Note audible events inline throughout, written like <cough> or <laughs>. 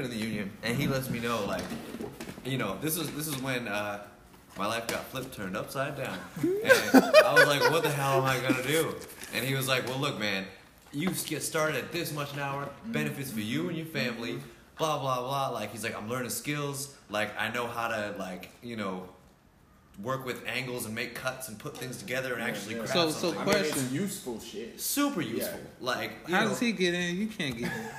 been in the union, and he lets me know like, you know, this is this is when uh, my life got flipped, turned upside down, <laughs> and I was like, what the hell am I gonna do? And he was like, well, look, man, you get started at this much an hour, benefits for you and your family, blah blah blah. Like he's like, I'm learning skills, like I know how to like you know. Work with angles and make cuts and put things together and actually yeah. craft So- so something. I mean, it's Question. useful shit. super useful. Like How know, does he get in? You can't get in.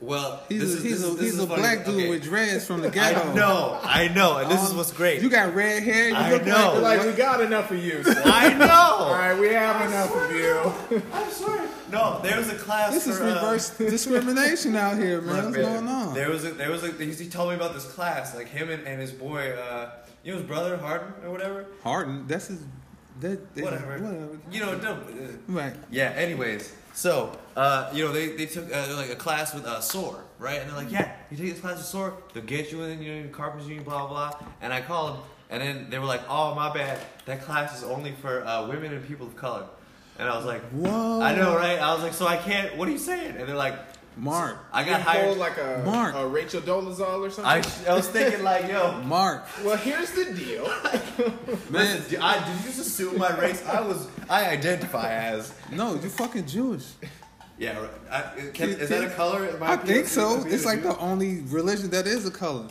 Well, He's this a, is, he's this a, this he's is a black dude Okay. with dreads from the ghetto. I know, I know, and this is Um, what's great. You got red hair. You I look know. Like, Like like we got enough of you. So. I know. right, we have enough of you. I swear. No, there was a class. this is for, uh, reverse <laughs> discrimination out here, man. What's going on? There was a, there was a, he he told me about this class, like him and, and his boy, uh, you know his brother Harden or whatever. Harden, that's his. That, that Whatever. Whatever. You know, don't, uh, Right. Yeah. Anyways, so uh, you know they, they took uh, like a class with uh, SOAR, right? And they're like, yeah, you take this class with SOAR, they'll get you in, you know, carpenters union, blah blah. blah. And I called them, and then they were like, oh my bad, that class is only for uh, women and people of color. And I was like, Whoa. I know, right? I was like, so I can't. What are you saying? And they're like, Mark. I got pulled hired. like a, Mark. a Rachel Dolezal or something. I, I was thinking like, yo, <laughs> Mark. well, here's the deal. <laughs> Man, listen, did, I, did you just assume my race? I was, I identify as. no, you fucking Jewish. Yeah, right. I, can, is that a color? I think so. It's like the only religion that is a color.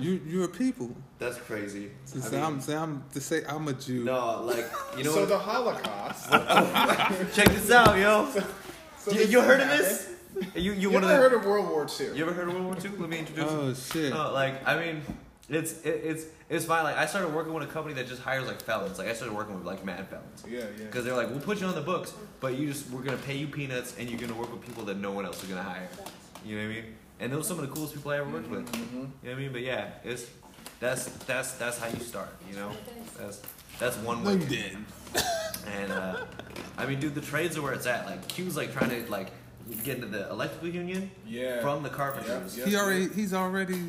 You, you're a people. That's crazy. To I say, mean, I'm, say I'm to say I'm a Jew. no, like you know so what? the Holocaust. <laughs> Check this out, yo. So you, you heard of happened. this? <laughs> You you, You ever of heard of World War II? You ever heard of World War II? Let me introduce. you. Oh shit. No, like I mean, it's it, it's it's fine. Like I started working with a company that just hires like felons. Like I started working with like mad felons. Yeah, yeah. Because they're like, we'll put you on the books, but you just we're gonna pay you peanuts, and you're gonna work with people that no one else is gonna hire. You know what I mean? And those are some of the coolest people I ever worked with. Mhm. You know what I mean? But yeah, it's that's that's that's how you start. You know, that's that's one way. you didn't. And uh, I mean, dude, the trades are where it's at. Like Q's like trying to like get into the electrical union Yeah. from the carpenters. Yep, He yep. already. He's already.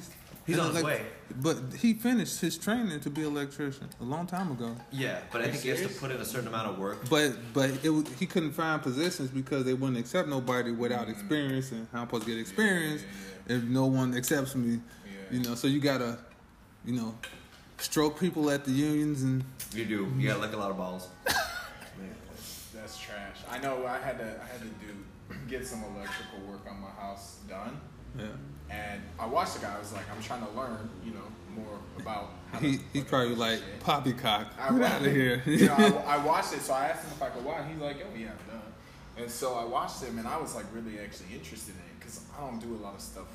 He's an on his elec- way. But he finished his training to be an electrician a long time ago. Yeah, but I Are you think he has to put in a certain amount of work. But but it, was- he couldn't find positions because they wouldn't accept nobody without Mm. experience, and how am I'm supposed to get experience if no one accepts me. Yeah. You know, so you gotta, you know, stroke people at the unions and You do. You gotta lick a lot of balls. That's, <laughs> that's trash. I know. I had to. I had to do get some electrical work on my house done, yeah. and I watched the guy. I was like, I'm trying to learn, you know, more about. How He he's probably like shit. poppycock. I Get out of here. you know, I, <laughs> I watched it, so I asked him if I could watch. He's like, "Oh yeah, I'm done." And so I watched him, and I was like really actually interested in it because I don't do a lot of stuff,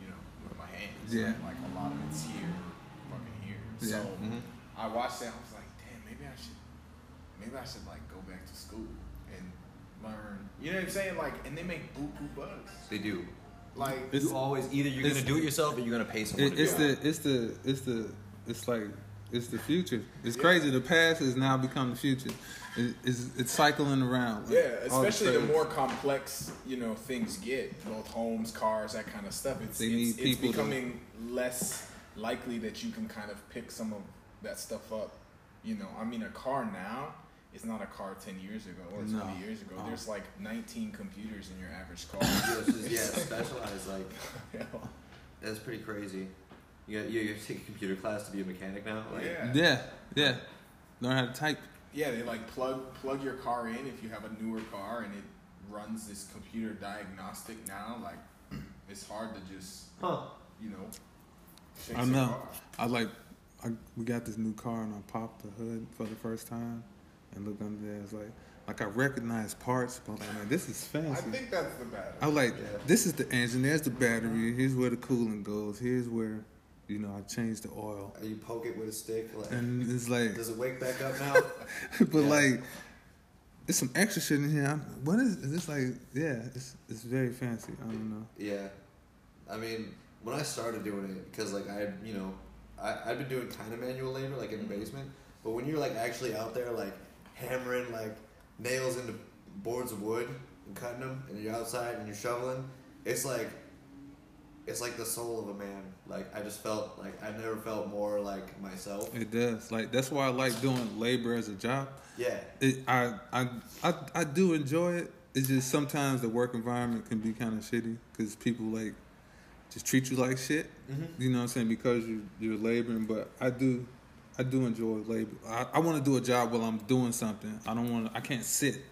you know, with my hands. Yeah. right? Like a lot of it's here, fucking here. Yeah. So Mhm. I watched it. I was like, "Damn, maybe I should, maybe I should like go back to school learn." You know what I'm saying? Like, and they make buku bucks. They do. Like, It's- you always either you're gonna do it yourself or you're gonna pay someone It, to it's do it. the it's the it's the it's like it's the future. It's Yeah. crazy. The past has now become the future. It, it's it's cycling around. like, Yeah, all the especially the more complex you know things get, both homes, cars, that kind of stuff. It's They it's, need it's people to- becoming less likely that you can kind of pick some of that stuff up. You know, I mean, a car now is not a car ten years ago or No. twenty years ago. Oh. There's like nineteen computers in your average car. Yeah, it's just- yeah, <laughs> specialized. Like <laughs> You know? that's pretty crazy. You got you, you take a computer class to be a mechanic now. Like, yeah. Yeah, yeah. Learn how to type. Yeah, they like plug plug your car in if you have a newer car, and it runs this computer diagnostic now. Like, <clears throat> it's hard to just Huh. you know. I know. I like. I, we got this new car and I popped the hood for the first time and looked under there. It's like like I recognize parts, but I'm like, man, this is fancy. I think that's the battery. I was like, Yeah. this is the engine. There's the battery. Here's where the coolant goes. Here's where, you know, I changed the oil. And You poke it with a stick. Like, And it's like, does it wake back up now? <laughs> but Yeah. like, there's some extra shit in here. I'm, what is, is this like? Yeah, it's it's very fancy. I don't know. yeah. I mean, when I started doing it, because like I, you know, I I've been doing kind of manual labor, like in the mm-hmm. basement. But when you're like actually out there, like hammering like nails into boards of wood and cutting them, and you're outside and you're shoveling, it's like it's like the soul of a man. Like I just felt like I never felt more like myself. It does. Like that's why I like doing labor as a job. Yeah. It, I, I I I do enjoy it. It's just sometimes the work environment can be kind of shitty because people like just treat you like shit. Mm-hmm. You know what I'm saying? Because you you're laboring, but I do I do enjoy labor. I, I want to do a job while I'm doing something. I don't want. I can't sit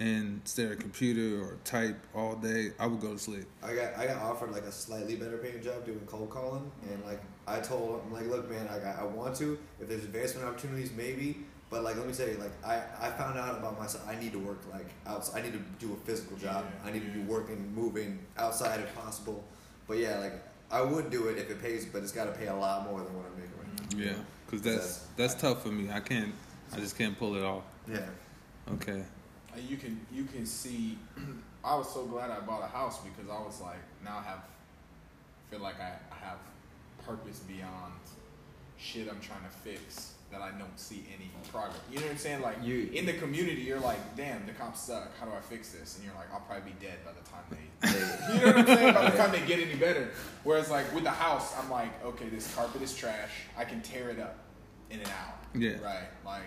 and stare at a computer or type all day. I would go to sleep. I got I got offered like a slightly better paying job doing cold calling, and like I told him like, look, man, like I, I want to. If there's advancement opportunities, maybe. But like, let me say, like I, I found out about myself. I need to work like outside. I need to do a physical job. Yeah, I need to be working, moving outside if possible. But yeah, like I would do it if it pays, but it's got to pay a lot more than what I'm making right now. Yeah, because that's that's tough for me. I can't. I just can't pull it off. Yeah. Okay. And you can you can see. <clears throat> I was so glad I bought a house because I was like now I have feel like I, I have purpose beyond shit I'm trying to fix that I don't see any progress. You know what I'm saying? Like You- in the community, you're like, damn, the cops suck. How do I fix this? And you're like, I'll probably be dead by the time they <laughs> You know what I'm saying? By the time they get any better. Whereas like with the house, I'm like, okay, this carpet is trash. I can tear it up in an hour. Yeah. Right. Like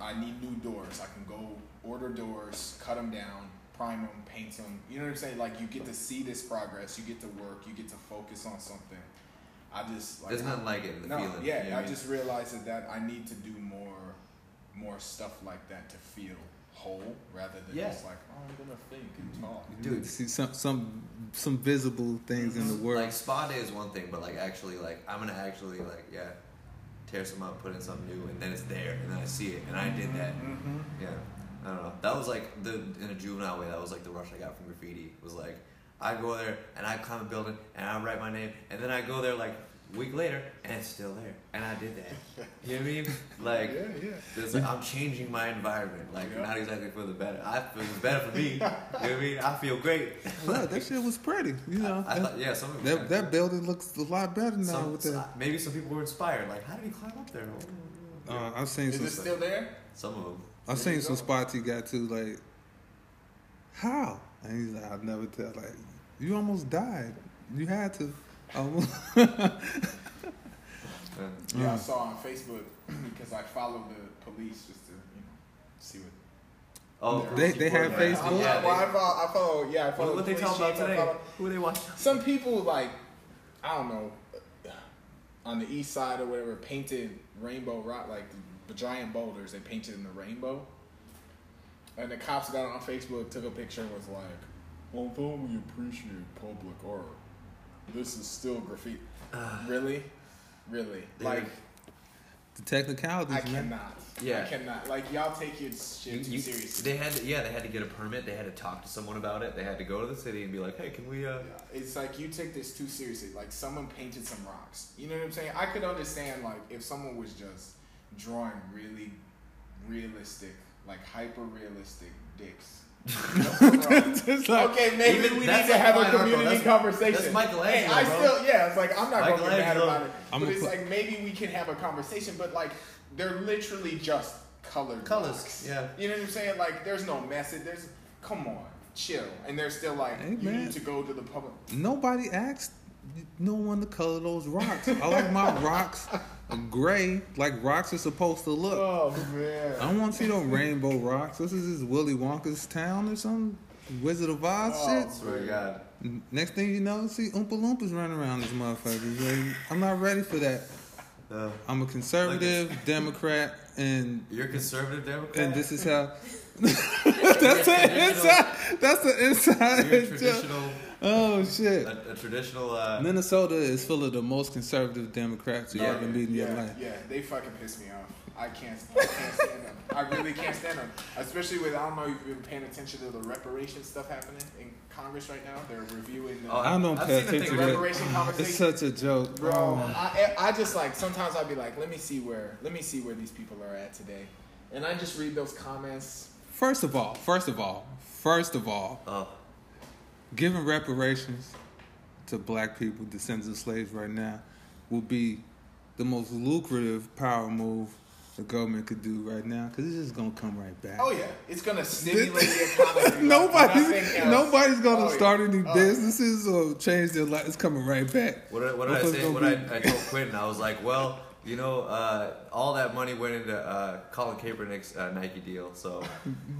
I need new doors. I can go order doors, cut them down, prime them, paint them. You know what I'm saying? Like you get to see this progress. You get to work. You get to focus on something. I just like There's nothing like it the no, feeling. yeah. you know I mean? just realized that, that I need to do more, more stuff like that to feel whole rather than Yeah. just like oh, I'm gonna think and talk. Dude. see some some some visible things in the world. Like spa day is one thing, but like actually, like I'm gonna actually like yeah, tear some up, put in something new, and then it's there, and then I see it, and I did that. Mm-hmm. Yeah, I don't know. That was like the in a juvenile way. That was like the rush I got from graffiti. Was like I go there and I climb a building and I write my name, and then I go there like a week later and it's still there, and I did that. You know what I mean? <laughs> Like, yeah, yeah. Like, I'm changing my environment, like Yeah. not exactly for the better. I feel better for me. you know what I mean? I feel great. <laughs> Look, that shit was pretty. You know, I that, thought, yeah, some of it that, that cool. building looks a lot better now Some, with that. maybe some people were inspired. Like, how did he climb up there? Uh, I've seen Is some. it still there? Some of them. I've There seen some go. spots he got to like, how? And he's like, I'll never tell. Like, you almost died. You had to. Almost. <laughs> Yeah, I saw on Facebook <clears throat> because I follow the police just to you know see what. oh, They- they have yeah. Facebook? Yeah, well, I follow, I follow. Yeah, I follow. what, what they the talk about today? follow- Who they watch? Some people like, I don't know, on the east side or whatever, painted rainbow rock like the giant boulders. They painted in the rainbow, and the cops got on Facebook, took a picture, and was like, "Although we appreciate public art, this is still graffiti." really, really, Dude. like the technicalities, I man. cannot. Yeah. I cannot. Like y'all take your shit You- too you- seriously. they had to, yeah, they had to get a permit. They had to talk to someone about it. They had to go to the city and be like, hey, can we? uh Yeah, It's like you take this too seriously. Like someone painted some rocks. You know what I'm saying? I could understand like if someone was just drawing really realistic, like hyper realistic dicks. It's like- okay, maybe Even- we need to have a community That's- conversation. that's Michelangelo, Hey, I bro. still yeah. It's like I'm not gonna get mad Michelangelo. about it, I'm but it's put- like maybe we can have a conversation. But like they're literally just colored Colors, rocks. yeah. You know what I'm saying? Like there's no message. There's come on, chill. And they're still like Hey, you man. need to go to the public. Nobody asked no one to color those rocks. I like my <laughs> rocks gray, like rocks are supposed to look. Oh man. I don't want to see no rainbow rocks. This is this Willy Wonka's town or some Wizard of Oz Oh, shit. I swear to God. Next thing you know, see Oompa Loompas running around this motherfucker. Like, I'm not ready for that. Uh, I'm a conservative Democrat, and you're a conservative Democrat. and this is how. <laughs> <laughs> that's the inside. That's the inside. You're joke. Traditional, Oh shit. a, a traditional. Uh, Minnesota is full of the most conservative Democrats you've Yeah. ever meet in your life. yeah, they fucking piss me off. I can't, I can't stand them. I really can't stand them. Especially with, I don't know if you've been paying attention to the reparation stuff happening in Congress right now. They're reviewing the Oh, I don't I've pay seen the thing attention where- to reparation It's such a joke, Bro, Oh. I, I just like sometimes I'll be like, let me see where, let me see where these people are at today, and I just read those comments. First of all, first of all, first of all, oh, giving reparations to black people, descendants of slaves, right now, will be the most lucrative power move the government could do right now because it's just gonna come right back. Oh yeah, it's gonna <laughs> stimulate the economy. like nobody's nobody's gonna Oh, yeah. start any Oh. businesses or change their life. It's coming right back. what did, what did I Motherfuckers say? gonna What I, I told Quentin, I was like, well, You know, uh, all that money went into uh, Colin Kaepernick's uh, Nike deal, so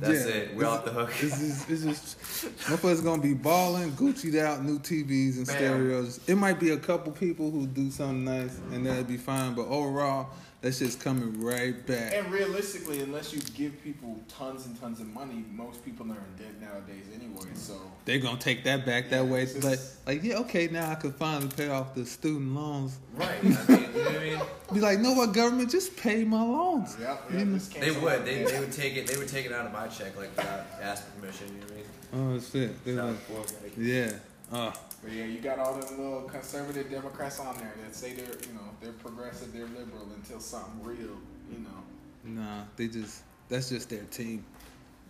that's Yeah. it. We're off the hook. Just, it's just, motherfuckers gonna be balling, Gucci'd out, new TVs and Bam. stereos. It might be a couple people who do something nice, and that'd be fine. But overall, that shit's coming right back. And realistically, unless you give people tons and tons of money, most people are in debt nowadays anyway. So They're gonna take that back that way. it's But just- like, yeah, okay, now I could finally pay off the student loans. right. I mean, you know what I mean? Be like, no, what government just pay my loans. Yep, You yep, know? They would. They, they would take it. They would take it out of my check like without asking permission. You know what I mean? Oh shit. They like, like, yeah. Uh, But yeah, you got all them little conservative Democrats on there that say they're, you know, they're progressive, they're liberal until something real, you know. nah, they just that's just their team.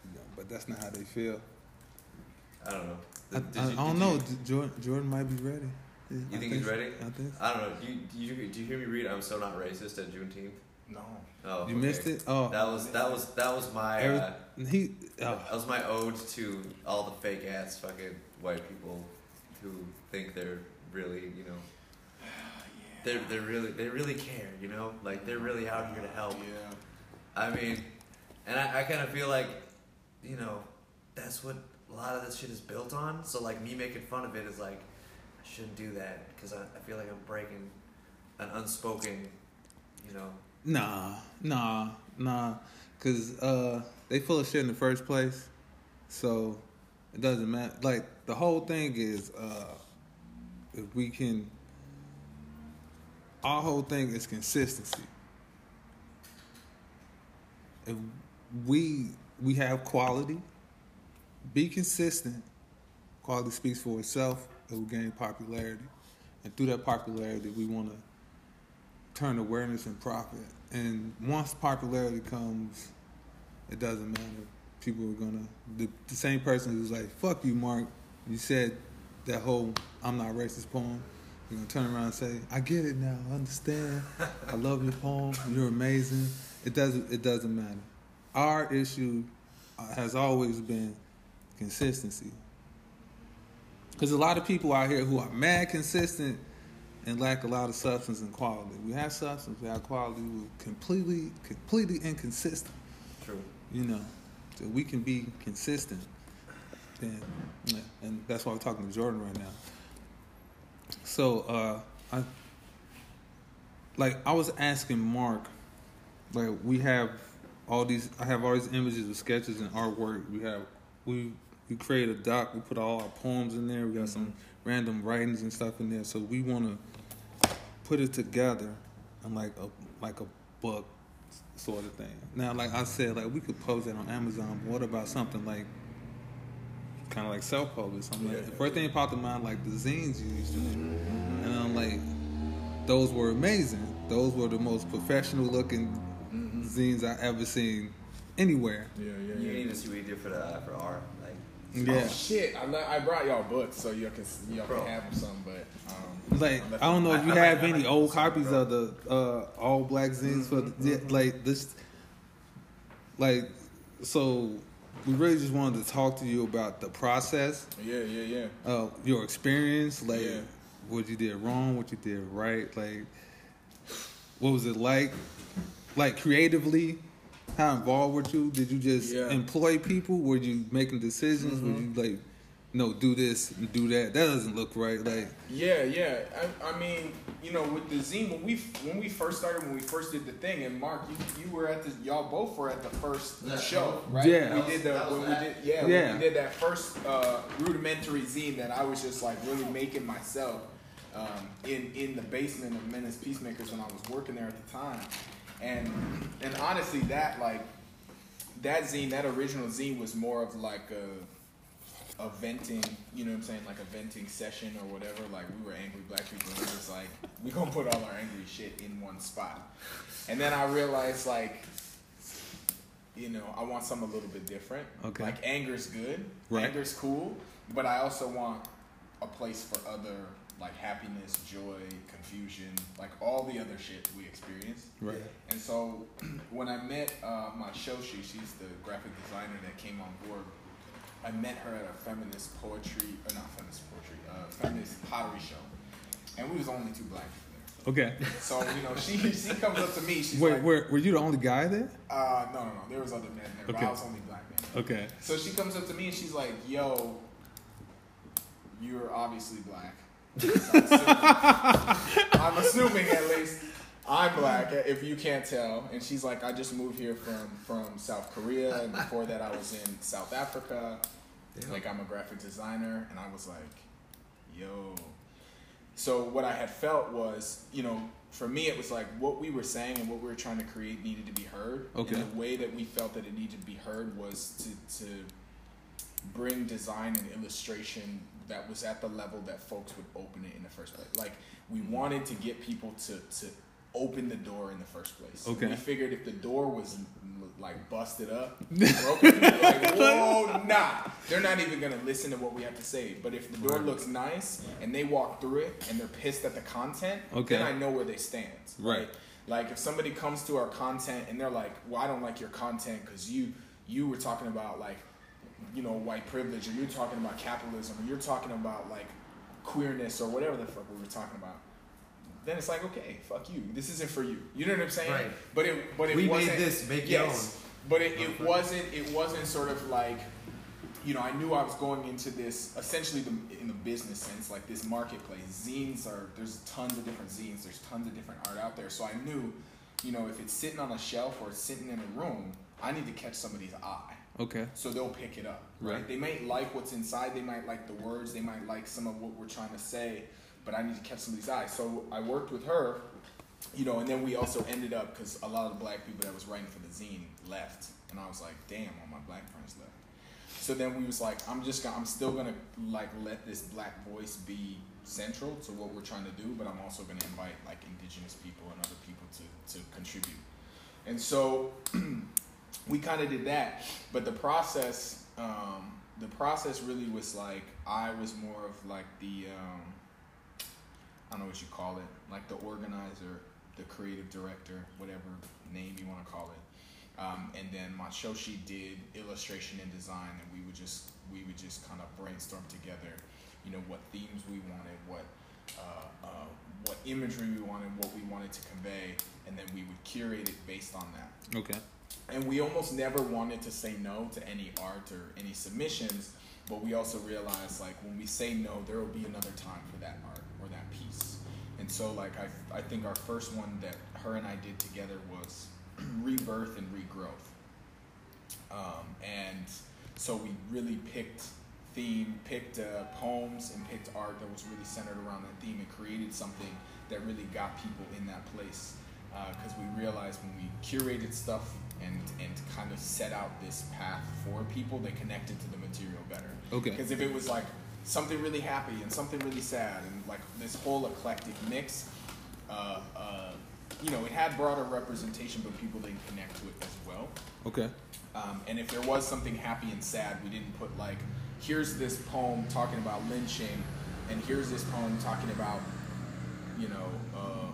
You know, but that's not how they feel. I don't know. I, Did I, you- I don't know. you- Jordan, Jordan might be ready. You think he's ready? I think. So. I don't know. Do you, do you do you hear me read? I'm so not racist at Juneteenth. No. Oh, You okay. missed it. Oh, That was that was that was my uh, he. Oh. that was my ode to all the fake ass fucking white people who think they're really you know <sighs> they're they're really they really care you know like they're really out here to help. Yeah. I mean, and I, I kind of feel like, you know, that's what a lot of this shit is built on. So like me making fun of it is like, I shouldn't do that because I, I feel like I'm breaking an unspoken, you know. Nah, nah, nah. Cause uh, they full of shit in the first place, so it doesn't matter. Like the whole thing is, uh, if we can, our whole thing is consistency. If we we have quality, be consistent. Quality speaks for itself. It will gain popularity, and through that popularity, we want to turn awareness and profit. And once popularity comes, it doesn't matter. People are gonna the, the same person who's like, "Fuck you, Mark." You said that whole "I'm not racist" poem. You're gonna turn around and say, "I get it now. I understand. I love your poem. You're amazing." It doesn't. It doesn't matter. Our issue uh, has always been consistency. Because a lot of people out here who are mad consistent and lack a lot of substance and quality. We have substance, we have quality. We're completely, completely inconsistent. True. You know, so we can be consistent. Then, and that's why we're talking to Jordan right now. So, uh, I like I was asking Mark, like we have all these. I have all these images of sketches and artwork. We have we we create a doc. We put all our poems in there. We got some random writings and stuff in there. So we want to put it together and like a like a book sort of thing. Now, like I said, like we could post it on Amazon. But what about something like kind of like self published? Something like, the first thing that popped in mind like the zines you used to do, and I'm like, those were amazing. Those were the most professional looking mm-hmm. zines I ever seen anywhere. Yeah, yeah, You yeah. need to see what you did for the for art. Yeah. Oh shit! I, I brought y'all books so y'all can y'all can have some, but um, Like I don't know if you I have I any old copies bro. of the uh, all black zines for the, yeah, like this. Like, so we really just wanted to talk to you about the process, Yeah, yeah, yeah. uh, your experience, like Yeah. what you did wrong, what you did right, like what was it like, like creatively. How involved were you? Did you just Yeah. employ people? Were you making decisions? Were you like, no, do this do that? That doesn't look right. Like, Yeah, yeah. I, I mean, you know, with the zine when we when we first started, when we first did the thing, and Mark, you you were at the y'all both were at the first Yeah. show, right? Yeah. we did the that when we did yeah, Yeah. when we did that first uh, rudimentary zine that I was just like really making myself um, in in the basement of Men as Peacemakers when I was working there at the time, and and honestly, that like that zine, that original zine was more of like a a venting, you know what I'm saying, like a venting session or whatever. Like we were angry black people, and it was like we gonna put all our angry shit in one spot. And then I realized like, you know, I want something a little bit different. Okay. Like anger's good, Right. anger's cool, but I also want a place for other like happiness, joy, confusion, like all the other shit we experience. right. And so <clears throat> when I met uh, my Shoshi, she's the graphic designer that came on board. I met her at a feminist poetry, or not feminist poetry, uh, feminist pottery show, and we was only two black people there. Okay. So you know, she she comes up to me. She's Wait, like, were, were you the only guy there? uh, no, no, no. There was other men there, but Okay. I was only black man. Okay. So she comes up to me and she's like, "Yo, you're obviously black." <laughs> I'm assuming, at least I'm black if you can't tell. And she's like, "I just moved here from from South Korea, and before that I was in South Africa. Like I'm a graphic designer." And I was like, "Yo." So what I had felt was, you know, for me it was like what we were saying and what we were trying to create needed to be heard. Okay. And the way that we felt that it needed to be heard was to to bring design and illustration that was at the level that folks would open it in the first place. Like we mm-hmm. wanted to get people to to open the door in the first place. Okay. We figured if the door was like busted up, <laughs> broken, like, whoa, nah. They're not even gonna listen to what we have to say. But if the door looks nice and they walk through it and they're pissed at the content, Okay. then I know where they stand. Right. Like if somebody comes to our content and they're like, "Well, I don't like your content because you you were talking about like, you know, white privilege, or you're talking about capitalism, or you're talking about like queerness, or whatever the fuck we were talking about." Then it's like, okay, fuck you. This isn't for you. You know what I'm saying? Right. But it but it We wasn't. this, make your yes, but it, it wasn't. It wasn't sort of like. You know, I knew I was going into this essentially the, in the business sense, like this marketplace. Zines are there's tons of different zines. There's tons of different art out there. So I knew, you know, if it's sitting on a shelf or it's sitting in a room, I need to catch somebody's eye Okay. so they'll pick it up. Right? Right. They might like what's inside. They might like the words. They might like some of what we're trying to say. But I need to catch somebody's eye. So I worked with her, you know, and then we also ended up because a lot of the black people that was writing for the zine left, and I was like, damn, all my black friends left. So then we was like, I'm just gonna, I'm still gonna like let this black voice be central to what we're trying to do, but I'm also gonna invite like indigenous people and other people to to contribute. And so <clears throat> we kind of did that, but the process, um, the process really was like I was more of like the, um, I don't know what you call it, like the organizer, the creative director, whatever name you want to call it. Um, and then Machoshi did illustration and design, and we would just we would just kind of brainstorm together, you know, what themes we wanted, what uh, uh, what imagery we wanted, what we wanted to convey, and then we would curate it based on that Okay. And we almost never wanted to say no to any art or any submissions but we also realized like when we say no there will be another time for that art or that piece. And so like i, I think our first one that her and i did together was <clears throat> rebirth and regrowth. Um, and so we really picked theme picked uh, poems and picked art that was really centered around that theme and created something that really got people in that place because we realized when we curated stuff and and kind of set out this path for people, they connected to the material better. Okay. Because if it was like something really happy and something really sad and like this whole eclectic mix, uh, uh, you know, it had broader representation, but people didn't connect to it as well. Okay. Um, and if there was something happy and sad, we didn't put like, here's this poem talking about lynching, and here's this poem talking about, you know, uh,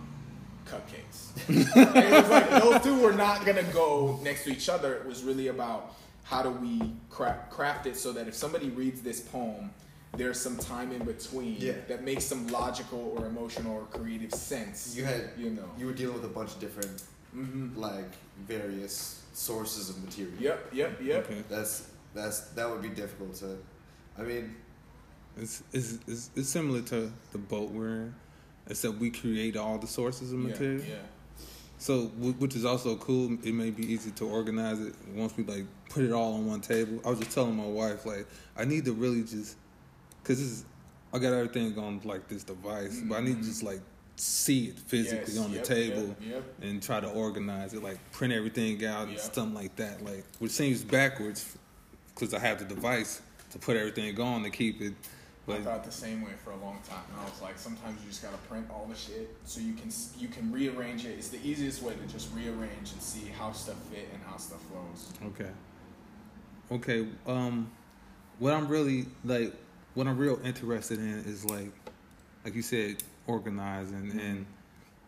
cupcakes. <laughs> it was like those two were not gonna go next to each other. It was really about how do we craft, craft it so that if somebody reads this poem, there's some time in between Yeah. that makes some logical or emotional or creative sense. You had you know. you were dealing with a bunch of different hmm like various sources of material. Yep. Yep. Yep. Okay. That's that's that would be difficult to. I mean, It's, it's, it's, it's similar to the boat we're in, except we create all the sources of material. yeah. So, which is also cool. It may be easy to organize it once we like put it all on one table. I was just telling my wife like I need to really just because this is I got everything on like this device, but I need to just mm-hmm. like see it physically Yes, on the yep, table Yep, yep. and try to organize it, like print everything out and Yeah. something like that. Like which seems backwards because I have the device to put everything on to keep it. I thought the same way for a long time. And I was like, sometimes you just gotta print all the shit so you can you can rearrange it. It's the easiest way to just rearrange and see how stuff fit and how stuff flows. Okay. Okay. Um, what I'm really like, what I'm real interested in is like, like you said, organizing and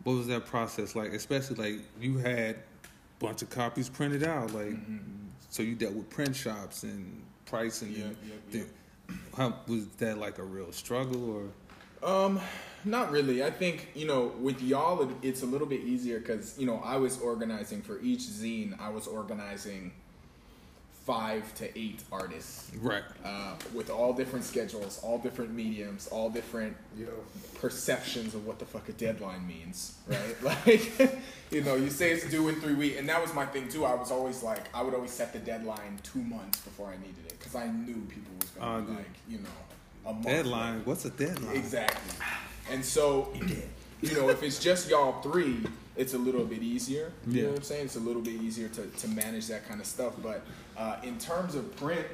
what was that process like? Especially like you had a bunch of copies printed out, like, Mhm. so you dealt with print shops and pricing. Yep, and yep, yep. How was that like a real struggle or? Um, Not really. I think you know with y'all, it, it's a little bit easier because you know I was organizing for each zine. I was organizing five to eight artists Right. uh, with all different schedules, all different mediums, all different you know perceptions of what the fuck a deadline means, right? <laughs> like, you know, you say it's due in three weeks, and that was my thing too. I was always like, I would always set the deadline two months before I needed it because I knew people was gonna be like, you know, a month Deadline. late. What's a deadline? Exactly. And so, you know, if it's just y'all three, it's a little bit easier. You Yeah. know what I'm saying? It's a little bit easier to, to manage that kind of stuff. But uh, in terms of print,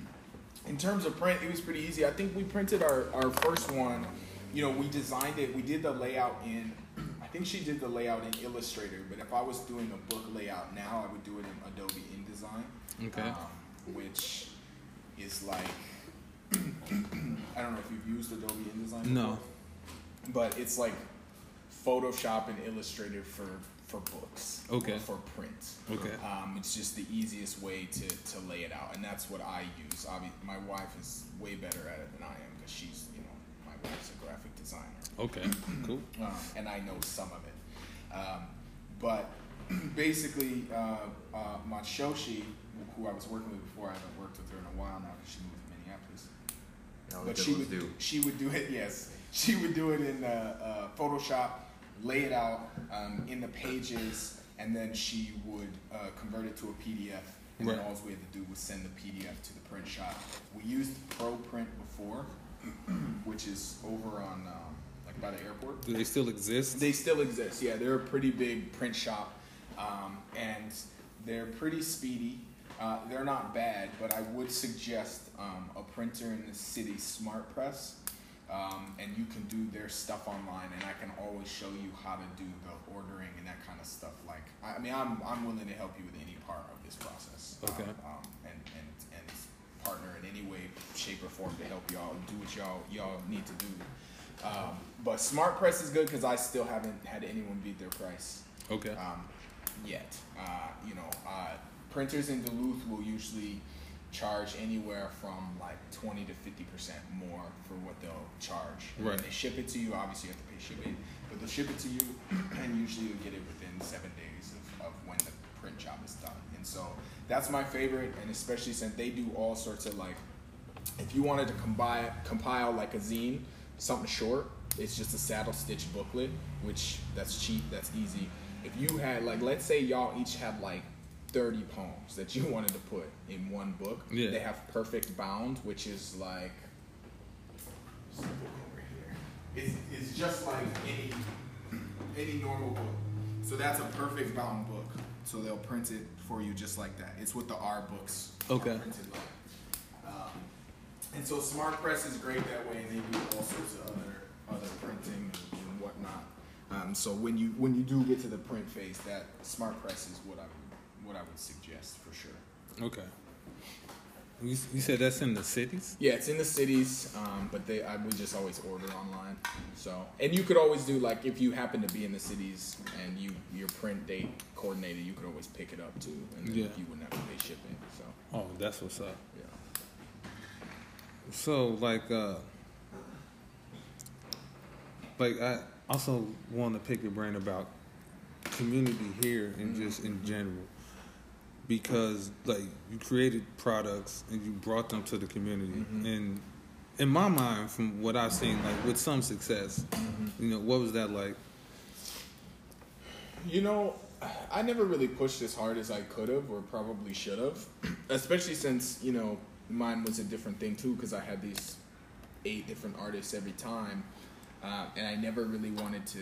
<clears throat> in terms of print, it was pretty easy. I think we printed our, our first one. You know, we designed it. We did the layout in. <clears throat> I think she did the layout in Illustrator. But if I was doing a book layout now, I would do it in Adobe InDesign. Okay. Um, which is like <clears throat> I don't know if you've used Adobe InDesign. No. before, But it's like Photoshop and Illustrator for for books. Okay. For print. Okay. Um, it's just the easiest way to, to lay it out, and that's what I use. Obviously, my wife is way better at it than I am because she's, you know, my wife's a graphic designer, Okay. <clears throat> Cool. um, and I know some of it. Um, but <clears throat> basically, uh, uh, Machoshi, who I was working with before, I haven't worked with her in a while now because she moved to Minneapolis. All the But she would do. she would do it. Yes, she would do it in uh, uh, Photoshop, lay it out um, in the pages, and then she would uh, convert it to a PDF. And then Right. all we had to do was send the PDF to the print shop. We used ProPrint before, <clears throat> which is over on um, like by the airport. Do they still exist? They still exist. Yeah, they're a pretty big print shop, um, and they're pretty speedy. Uh, they're not bad, but I would suggest um, a printer in the city, Smart Press, um, and you can do their stuff online. And I can always show you how to do the ordering and that kind of stuff. Like, I mean, I'm I'm willing to help you with any part of this process. Um, Okay. Um, and and and partner in any way, shape, or form to help y'all do what y'all y'all need to do. Um, but Smart Press is good because I still haven't had anyone beat their price Okay. um, yet. Uh, you know, uh, printers in Duluth will usually charge anywhere from like 20 to 50 percent more for what they'll charge. Right. When they ship it to you, obviously you have to pay shipping, but they'll ship it to you, <clears throat> and usually you'll get it within seven days of, of when the print job is done. And so that's my favorite, and especially since they do all sorts of like if you wanted to compile compile like a zine, something short, it's just a saddle stitch booklet, which that's cheap, that's easy. If you had like let's say y'all each had like 30 poems that you <laughs> wanted to put in one book, Yeah. they have perfect bound, which is like there's a book over here. It's, it's just like any any normal book. So that's a perfect bound book. So they'll print it for you just like that. It's what the R books are Okay. printed like. Um, and so Smart Press is great that way, and they do all sorts of other other printing and whatnot. Um, so when you when you do get to the print phase, that Smart Press is what I would what I would suggest for sure. Okay. You, you said that's in the cities? Yeah, it's in the cities, um, but they I, we just always order online. So and you could always do like if you happen to be in the cities and you your print date coordinated, you could always pick it up too, and Yeah. you wouldn't have to pay shipping. So Oh, that's what's up. yeah. So like uh like I also want to pick your brain about community here and just in general because like you created products and you brought them to the community Mhm. and in my mind from what I've seen like with some success you know what was that like You know, I never really pushed as hard as I could have or probably should have, <clears throat> especially since, you know, mine was a different thing too because I had these eight different artists every time. Uh, and I never really wanted to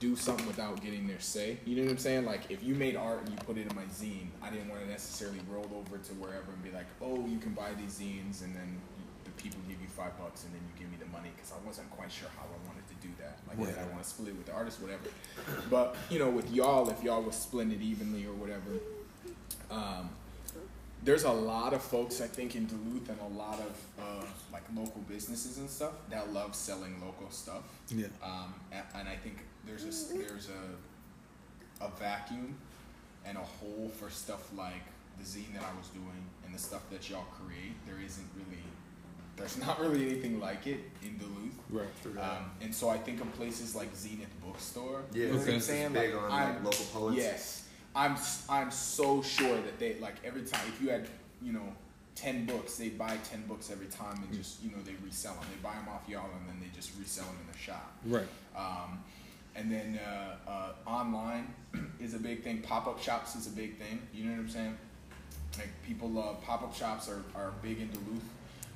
do something without getting their say. You know what I'm saying? Like, if you made art and you put it in my zine, I didn't want to necessarily roll over to wherever and be like, oh, you can buy these zines and then the people give you five bucks and then you give me the money because I wasn't quite sure how I wanted to do that. Like, did I want to split it with the artist, whatever. But, you know, with y'all, if y'all was splitting it evenly or whatever, um, there's a lot of folks I think in Duluth and a lot of uh, like local businesses and stuff that love selling local stuff. yeah Um, and I think there's a s- there's a a vacuum and a hole for stuff like the zine that I was doing and the stuff that y'all create. There isn't really there's not really anything like it in Duluth. Right. Um, and so I think of places like Zenith Bookstore. Yeah, you know what Okay. I'm saying? big Like, on I'm- like, local poets. Yes, I'm. s- I'm so sure that they like every time. If you had, you know, ten books, they buy ten books every time and just you know they resell them. They buy them off y'all and then they just resell them in their shop. Right. Um, and then uh, uh, online <clears throat> is a big thing. Pop up shops is a big thing. You know what I'm saying? Like people, love pop up shops are, are big in Duluth.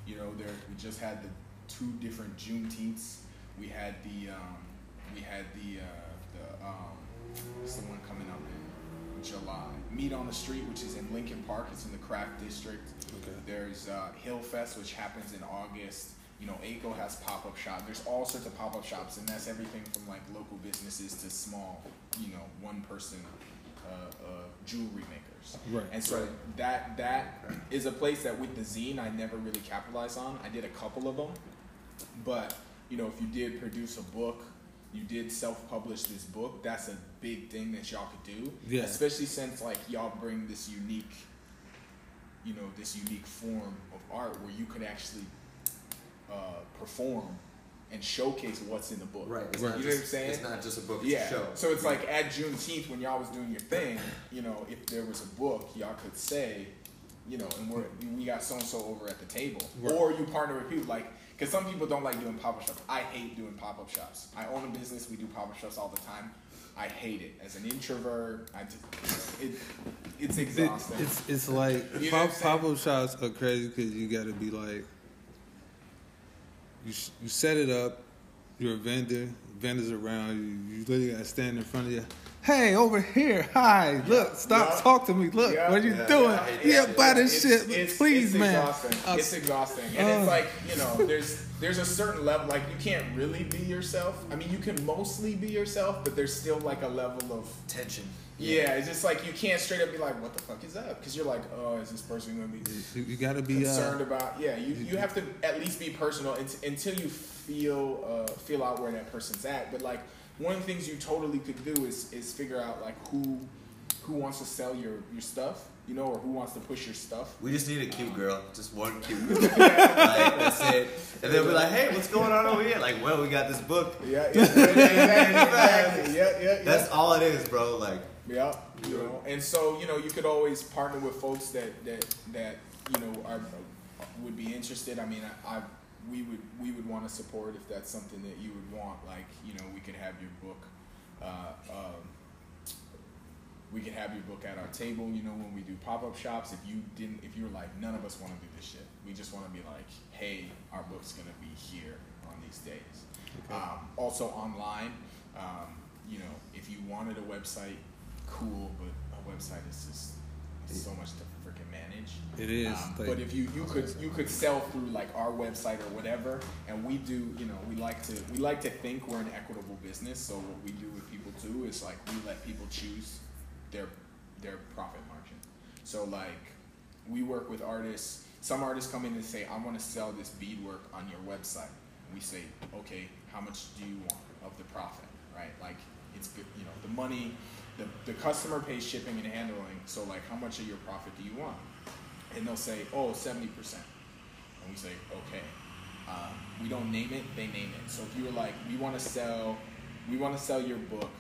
You know, there we just had the two different Juneteenths. We had the um, we had the uh, the um, what's the one coming up in July? Meet on the Street, which is in Lincoln Park. It's in the Craft District. Okay. There's uh, Hill Fest, which happens in August. You know, ACO has pop up shop. There's all sorts of pop up shops, and that's everything from like local businesses to small, you know, one person uh, uh, jewelry makers. Right. And so that that is a place that with the zine I never really capitalized on. I did a couple of them, but you know, if you did produce a book, you did self-publish this book. That's a big thing that y'all could do. Yeah. Especially since like y'all bring this unique, you know, this unique form of art where you could actually uh, perform and showcase what's in the book. Right. It's Right. You know what I'm saying? It's not just a book. It's Yeah. a show. So it's like at Juneteenth when y'all was doing your thing, you know, if there was a book, y'all could say, you know, and we're, we got so and so over at the table, Right. or you partner with people like, because some people don't like doing pop up shops. I hate doing pop up shops. I own a business. We do pop up shops all the time. I hate it as an introvert. I just, it, it's It, exhausting. it's it's like You know what I'm pop saying? pop up shops are crazy because you got to be like you you set it up. You're a vendor. Vendors around you. You literally got to stand in front of you. Hey, over here. Hi. Look. Stop. Yeah. Talk to me. Look. Yeah. What are you Yeah. doing? Yeah. Buy this It's- shit, it's- please, it's man. Exhausting. Uh, it's exhausting, and uh. it's like you know, there's there's a certain level. Like you can't really be yourself. I mean, you can mostly be yourself, but there's still like a level of Tension. Yeah. It's just like you can't straight up be like, "What the fuck is up?" Because you're like, "Oh, is this person gonna be You, you got to be. concerned Uh, about?" Yeah, you, you have to at least be personal until you feel uh, feel out where that person's at. But like one of the things you totally could do is is figure out like who who wants to sell your your stuff, you know, or who wants to push your stuff. We just need a cute girl, just one cute <laughs> girl. like that's it. And then we're like, hey, what's going on over here? Like, well, we got this book. Yeah, yeah, exactly, <laughs> exactly. Yeah, yeah, yeah. That's all it is, bro. Like, Yeah, you know, and so you know you could always partner with folks that that that you know are would be interested. I mean, I, I we would we would want to support if that's something that you would want. Like you know, we could have your book. Uh, um, we could have your book at our table. You know, when we do pop up shops, if you didn't, if you were like, none of us want to do this shit. We just want to be like, hey, our book's gonna be here on these days. Um, also online, um, you know, if you wanted a website, cool, but a website is just it's so much to freaking manage. It is, Um, like- but if you you could you could sell through like our website or whatever, and we do, you know, we like to we like to think we're an equitable business. So what we do with people too is like we let people choose their their profit margin. So like we work with artists. Some artists come in and say, "I want to sell this beadwork on your website." We say, "Okay, how much do you want of the profit?" Right? Like it's good, you know, the money, the the customer pays shipping and handling. So like, how much of your profit do you want? And they'll say, "Oh, 70 percent." And we say, "Okay." Um, we don't name it; they name it. So if you were like, "We want to sell, we want to sell your book,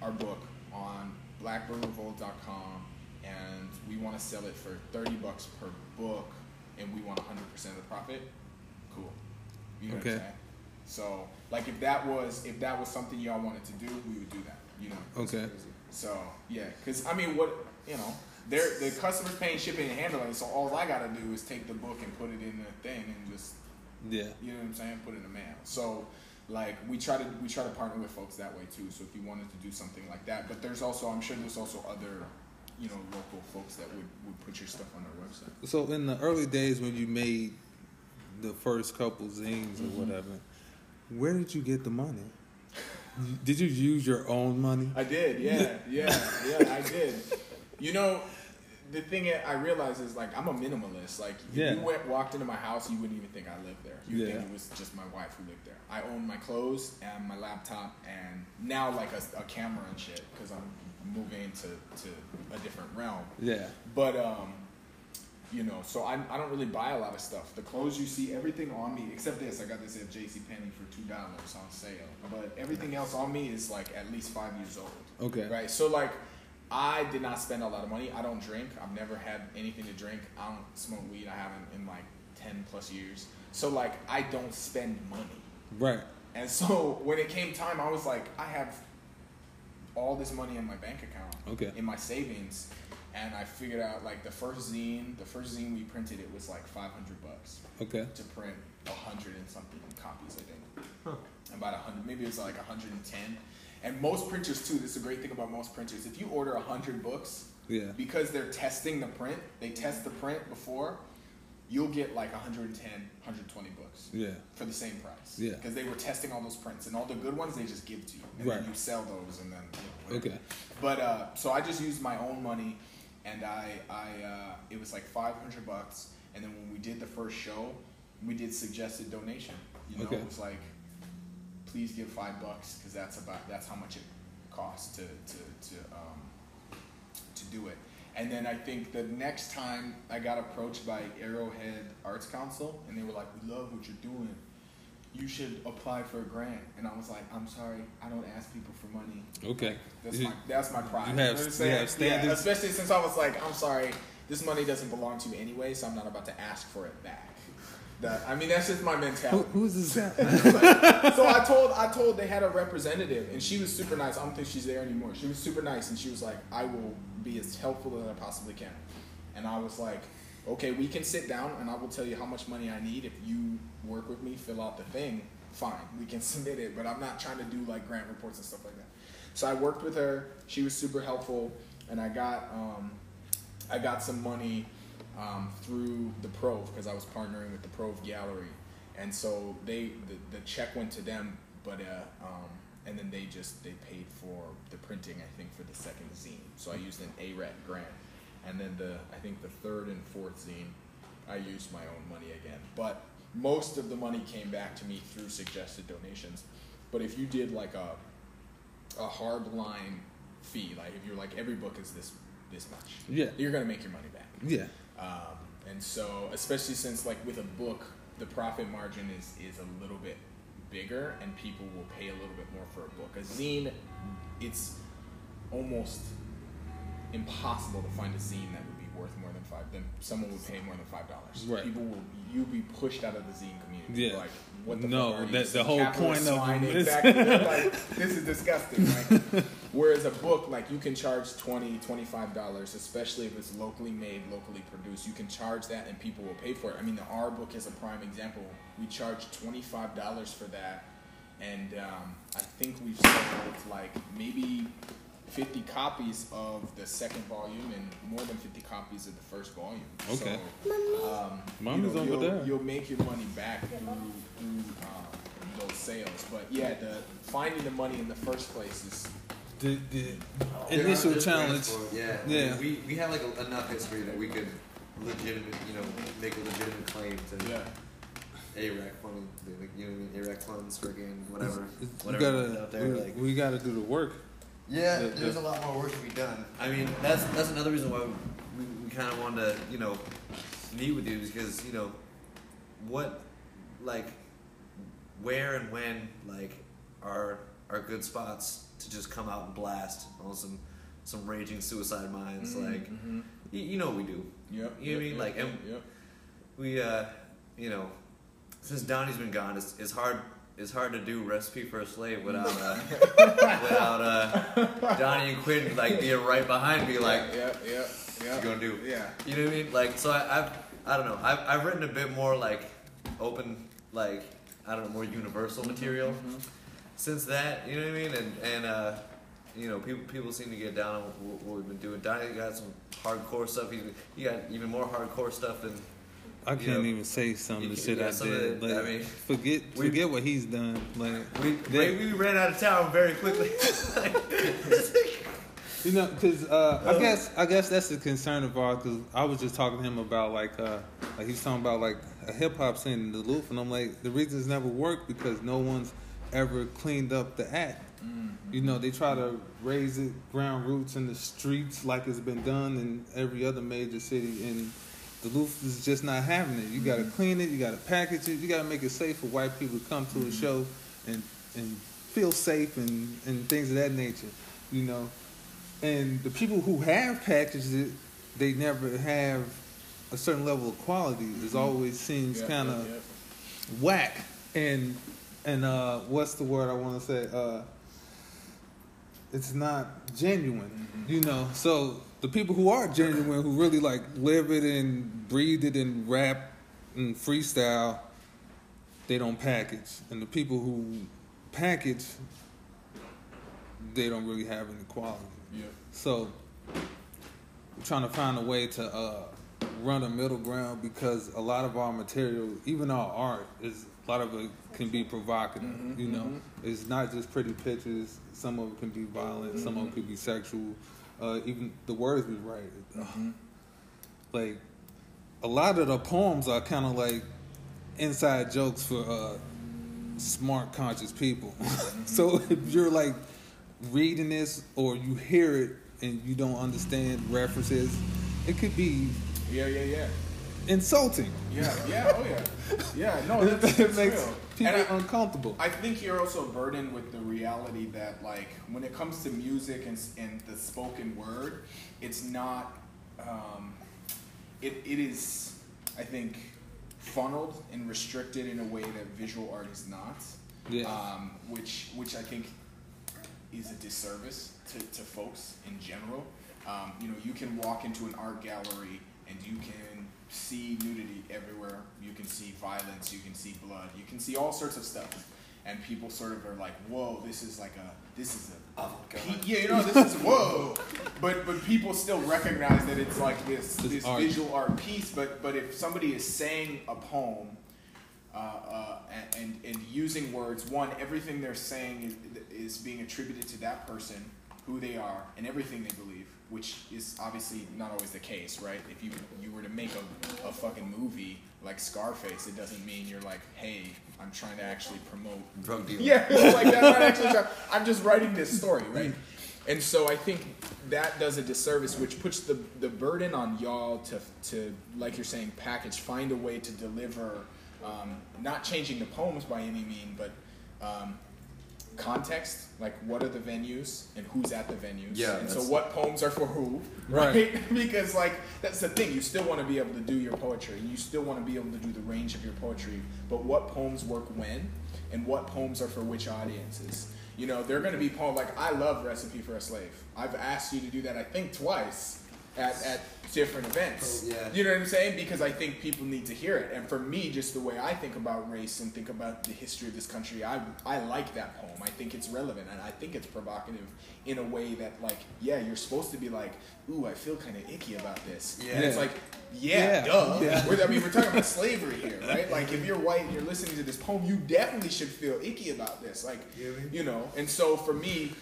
our book on BlackbirdRevolt.com, and we want to sell it for 30 bucks per book, and we want 100 percent of the profit." Cool. You know what Okay. I'm saying? So, like, if that was if that was something y'all wanted to do, we would do that. You know. okay. So yeah, because I mean, what you know, they're the customers paying shipping and handling. So all I gotta do is take the book and put it in the thing and just Yeah. you know what I'm saying, put it in the mail. So like we try to we try to partner with folks that way too. So if you wanted to do something like that, but there's also I'm sure there's also other you know local folks that would would put your stuff on their website. So in the early days when you made the first couple zines or Mhm. whatever, where did you get the money? Did you use your own money? I did, yeah, <laughs> yeah, yeah, I did. You know, the thing I realized is like I'm a minimalist. Like if Yeah. you went walked into my house, you wouldn't even think I lived there. You Yeah. think it was just my wife who lived there. I own my clothes and my laptop and now like a, a camera and shit because I'm moving into to a different realm. Yeah. But um, you know, so I, I don't really buy a lot of stuff. The clothes you see, everything on me, except this, I got this at J.C. Penney for two dollars on sale. But everything else on me is like at least five years old. Okay. Right. So like, I did not spend a lot of money. I don't drink. I've never had anything to drink. I don't smoke weed. I haven't in like ten plus years. So like, I don't spend money. Right. And so when it came time, I was like, I have all this money in my bank account, Okay. in my savings, and I figured out like the first zine, the first zine we printed, it was like five hundred bucks Okay. to print hundred and something copies, I think. About hundred, maybe it was like hundred and ten. And most printers too. This is a great thing about most printers. If you order hundred books, Yeah. because they're testing the print, they test the print before. You'll get like 110, 120 books Yeah. for the same price. Yeah. Because they were testing all those prints, and all the good ones they just give to you, and Right. then you sell those, and then you know, whatever. Okay. But uh, so I just used my own money, and I I uh, it was like 500 bucks, and then when we did the first show, we did suggested donation. You know, Okay. it was like, please give five bucks because that's about that's how much it costs to to to um, to do it. And then I think the next time I got approached by Arrowhead Arts Council, and they were like, "We love what you're doing. You should apply for a grant." And I was like, "I'm sorry, I don't ask people for money. Okay. That's my that's my pride." you have- what I'm you have standards? Yeah, especially since I was like, "I'm sorry, this money doesn't belong to me anyway, so I'm not about to ask for it back." That I mean, that's just my Who, mentality. who's this guy? <laughs> so I told I told they had a representative and she was super nice. I don't think she's there anymore. She was super nice and she was like, I will be as helpful as I possibly can. And I was like, okay, we can sit down and I will tell you how much money I need. If you work with me, fill out the thing, fine, we can <laughs> submit it. But I'm not trying to do like grant reports and stuff like that. So I worked with her. She was super helpful, and I got um, I got some money um, through the Prove because I was partnering with the Prove Gallery, and so they the, the check went to them, but uh, um, and then they just they paid for the printing I think for the second zine. So I used an ARET grant, and then the I think the third and fourth zine, I used my own money again. But most of the money came back to me through suggested donations. But if you did like a a hard line fee, like if you're like every book is this this much, Yeah. you're gonna make your money back. Yeah. Um, and so, especially since like with a book, the profit margin is is a little bit bigger, and people will pay a little bit more for a book. A zine, it's almost impossible to find a zine that would be worth more than five. Then someone would pay more than five dollars. Right. People will you'll be pushed out of the zine community. Yeah. Like what the No, you? the whole point of swine? them is- exactly. like <laughs> this is disgusting. Right? <laughs> Whereas a book, like you can charge 20 dollars, especially if it's locally made, locally produced. You can charge that, and people will pay for it. I mean, the our book is a prime example. We charge twenty five dollars for that, and um, I think we've sold like maybe fifty copies of the second volume and more than fifty copies of the first volume. Okay. So, um, Mommy's you know, over you'll, there. You'll make your money back through, through um, those sales. But yeah, the finding the money in the first place is The, the There initial challenge. grants for it, Yeah. Yeah. we, we have like a, enough history that we could legitimate, you know, make a legitimate claim to yeah. ARAC funding, like, you know, what I mean, ARAC funds, freaking whatever, We whatever gotta, out there. we, like, we gotta do the work. Yeah, the- there's the- a lot more work to be done. I mean, that's that's another reason why we, we kind of wanted to, you know, meet with you because you know, what, like, where and when like are are good spots to just come out and blast on some some raging suicide minds like mm-hmm. you, you know what we do Yep. You know what I mean? yep, Like, yep, and- yep. we uh you know since Donnie's been gone it's, it's hard it's hard to do recipe for a slave without uh <laughs> without uh Donnie and Quinn like being right behind me like yeah, yeah, yeah. you gonna do Yeah. you know what I mean like so I, I've I don't know I've, I've written a bit more like open like I don't know more universal material Mhm. since that, you know what I mean? And and uh, you know, people people seem to get down on what, what we've been doing. Donnie got some hardcore stuff. He's he got even more hardcore stuff than I can't even say some of the shit I did. like, I mean, forget we- forget what he's done. Like we That- we ran out of town very quickly. <laughs> <laughs> You know, because uh, I guess I guess that's the concern of ours. Because I was just talking to him about like uh, like he's talking about like a hip hop scene in Duluth, and I'm like the reason it's never worked because no one's ever cleaned up the act. Mm-hmm. You know, they try to raise it ground roots in the streets like it's been done in every other major city, and Duluth is just not having it. You got to clean it. You got to package it. You got to make it safe for white people to come to a show and and feel safe and and things of that nature. You know, and the people who have packaged it, they never have a certain level of quality. It always seems Yeah, kind yeah, of yeah. whack and and uh what's the word I want to say uh it's not genuine you know so the people who are genuine who really like live it and breathe it and rap and freestyle they don't package and the people who package they don't really have any quality Yeah. so we're trying to find a way to uh, run a middle ground because a lot of our material, even our art, is a lot of it can be provocative. Mhm, you know, mhm. it's not just pretty pictures. Some of it can be violent. Some of it could be sexual. Uh, even the words we write, ugh, Mhm. <sighs> like a lot of the poems are kind of like inside jokes for uh, smart, conscious people. <laughs> so if you're like reading this or you hear it and you don't understand references, it could be Yeah, yeah, yeah. insulting. Yeah, yeah, oh yeah. Yeah, no, <laughs> that's, it makes real. People And I- uncomfortable. I think you're also burdened with the reality that, like, when it comes to music and, and the spoken word, it's not, um, it, it is, I think, funneled and restricted in a way that visual art is not. Yeah. Um, which, which I think is a disservice to, to folks in general. Um, you know, you can walk into an art gallery and you can see nudity everywhere. You can see violence. You can see blood. You can see all sorts of stuff. And people sort of are like, "Whoa, this is like a, this is a, Avant-garde. yeah, you know, this is whoa." But but people still recognize that it's like this It's this art. visual art piece. But but if somebody is saying a poem uh, uh, and, and and using words. One, everything they're saying is, is being attributed to that person, who they are, and everything they believe, which is obviously not always the case, right? If you you were to make a, a fucking movie like Scarface, it doesn't mean you're like, hey, I'm trying to actually promote Drug dealer. yeah, <laughs> like I'm not actually <laughs> trying. I'm just writing this story, right? And so I think that does a disservice, which puts the the burden on y'all to to like you're saying, package, find a way to deliver, um, not changing the poems by any mean, but um, context, like what are the venues and who's at the venues, Yeah, and so what poems are for who, Right. right? <laughs> because like that's the thing, you still want to be able to do your poetry, and you still want to be able to do the range of your poetry, but what poems work when, and what poems are for which audiences. You know, they're going to be poems like I love "Recipe for a Slave." I've asked you to do that, I think, twice at, at different events. Oh, yeah. You know what I'm saying? Because I think people need to hear it. And for me, just the way I think about race and think about the history of this country, I I like that poem. I think it's relevant and I think it's provocative in a way that like, yeah, you're supposed to be like, ooh, I feel kind of icky about this. Yeah. And it's like, yeah, Yeah. duh. <laughs> Yeah. We're- I mean, we're talking about slavery here, <laughs> right? Like, if you're white and you're listening to this poem, you definitely should feel icky about this. Like, You know what I mean? you know. And so for me,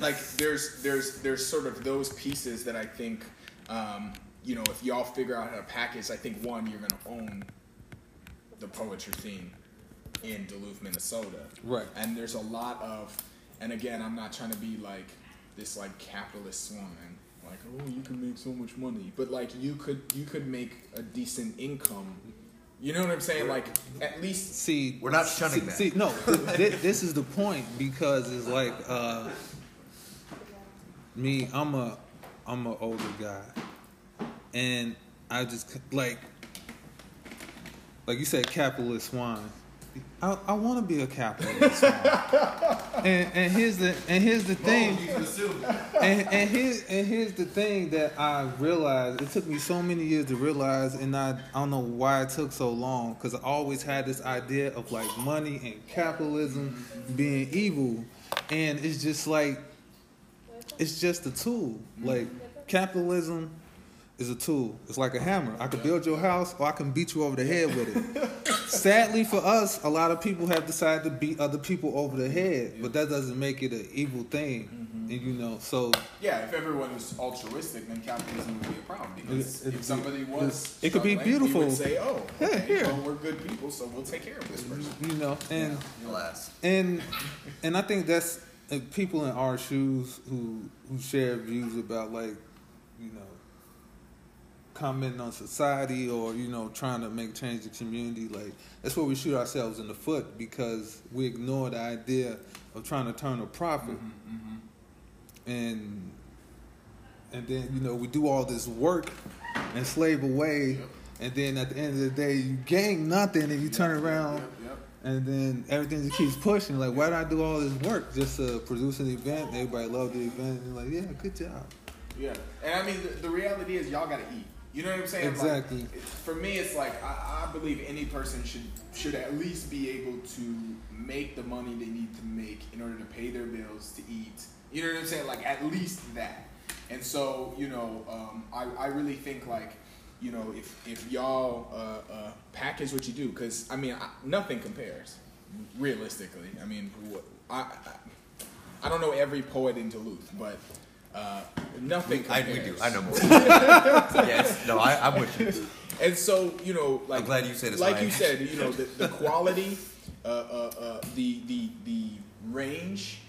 like, there's there's there's sort of those pieces that I think, um, you know, if y'all figure out how to package, I think one, you're gonna own the poetry scene in Duluth, Minnesota. Right. And there's a lot of, and again, I'm not trying to be like this like capitalist swine, like oh you can make so much money, but like you could you could make a decent income. You know what I'm saying? Like at least See, We're not shunning see, that. See, no, th- th- this is the point because it's like uh, me. I'm a, I'm an older guy, and I just like, like you said, capitalist wine. I, I want to be a capitalist <laughs> and and here's the and here's the thing. you can assume. and, and here's and here's the thing that I realized. It took me so many years to realize, and I I don't know why it took so long because I always had this idea of like money and capitalism being evil, and it's just like it's just a tool. Mm-hmm. Like capitalism is a tool. It's like a hammer. I can build your house, or I can beat you over the head with it. <laughs> Sadly for us, a lot of people have decided to beat other people over the head, but that doesn't make it an evil thing. Mm-hmm. And you know, so yeah, if everyone was altruistic, then capitalism would be a problem because It- it'd if somebody was, it could be we beautiful. would say, oh, Yeah, okay, here. well we're good people, so we'll take care of this person. you know, and Alas. and and I think that's uh, people in our shoes who who share views about like you know commenting on society or you know trying to make change the community. Like that's where we shoot ourselves in the foot because we ignore the idea of trying to turn a profit, and and then you know we do all this work and slave away, and then at the end of the day you gain nothing and you turn around. Yep, yep. And then everything just keeps pushing. Like, why did I do all this work just to produce an event? Everybody loved the event. And like, yeah, good job. Yeah, and I mean the, the reality is y'all gotta eat. You know what I'm saying? Exactly. it- for me, it's like I, I believe any person should should at least be able to make the money they need to make in order to pay their bills, to eat. You know what I'm saying? Like at least that. And so you know, um, I I really think like. You know, if if y'all uh, uh, package what you do, because I mean, I, nothing compares, realistically. I mean, I, I I don't know every poet in Duluth, but uh, nothing I, compares. we do. I know more. <laughs> yes. No, I, I'm with you. And so, you know, like I'm glad you said like you said, you know, the, the quality, uh, uh, uh, the the the range,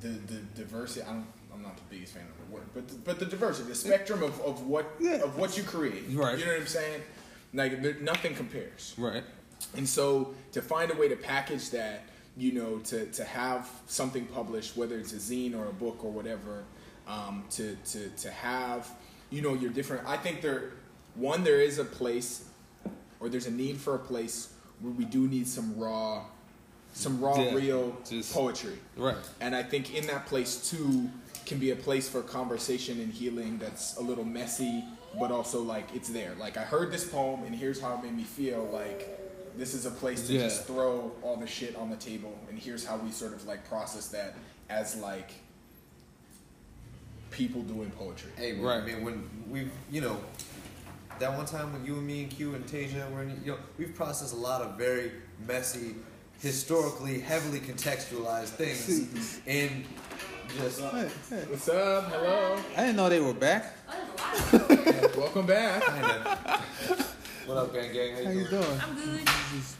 the the diversity. I don't, I'm not the biggest fan of word, but the, but the diversity, the spectrum of, of what Yeah. of what you create. Right. You know what I'm saying? Like there, nothing compares. Right. And so to find a way to package that, you know, to, to have something published, whether it's a zine or a book or whatever, um, to, to, to have, you know, your different, I think there, one, there is a place or there's a need for a place where we do need some raw, some raw, Yeah, real just- poetry. Right. And I think in that place too can be a place for conversation and healing that's a little messy, but also like it's there. Like I heard this poem and here's how it made me feel. Like this is a place to Yeah. just throw all the shit on the table and here's how we sort of like process that as like people doing poetry. Hey, man, Right. I mean, when we've, you know, that one time when you and me and Q and Tasia were in, you know, we've processed a lot of very messy, historically heavily contextualized things <laughs> in just. Hey, hey. What's up? Hello. I didn't know they were back. <laughs> Welcome back. Kind of. What up, gang gang? How you, How you doing? doing? I'm good.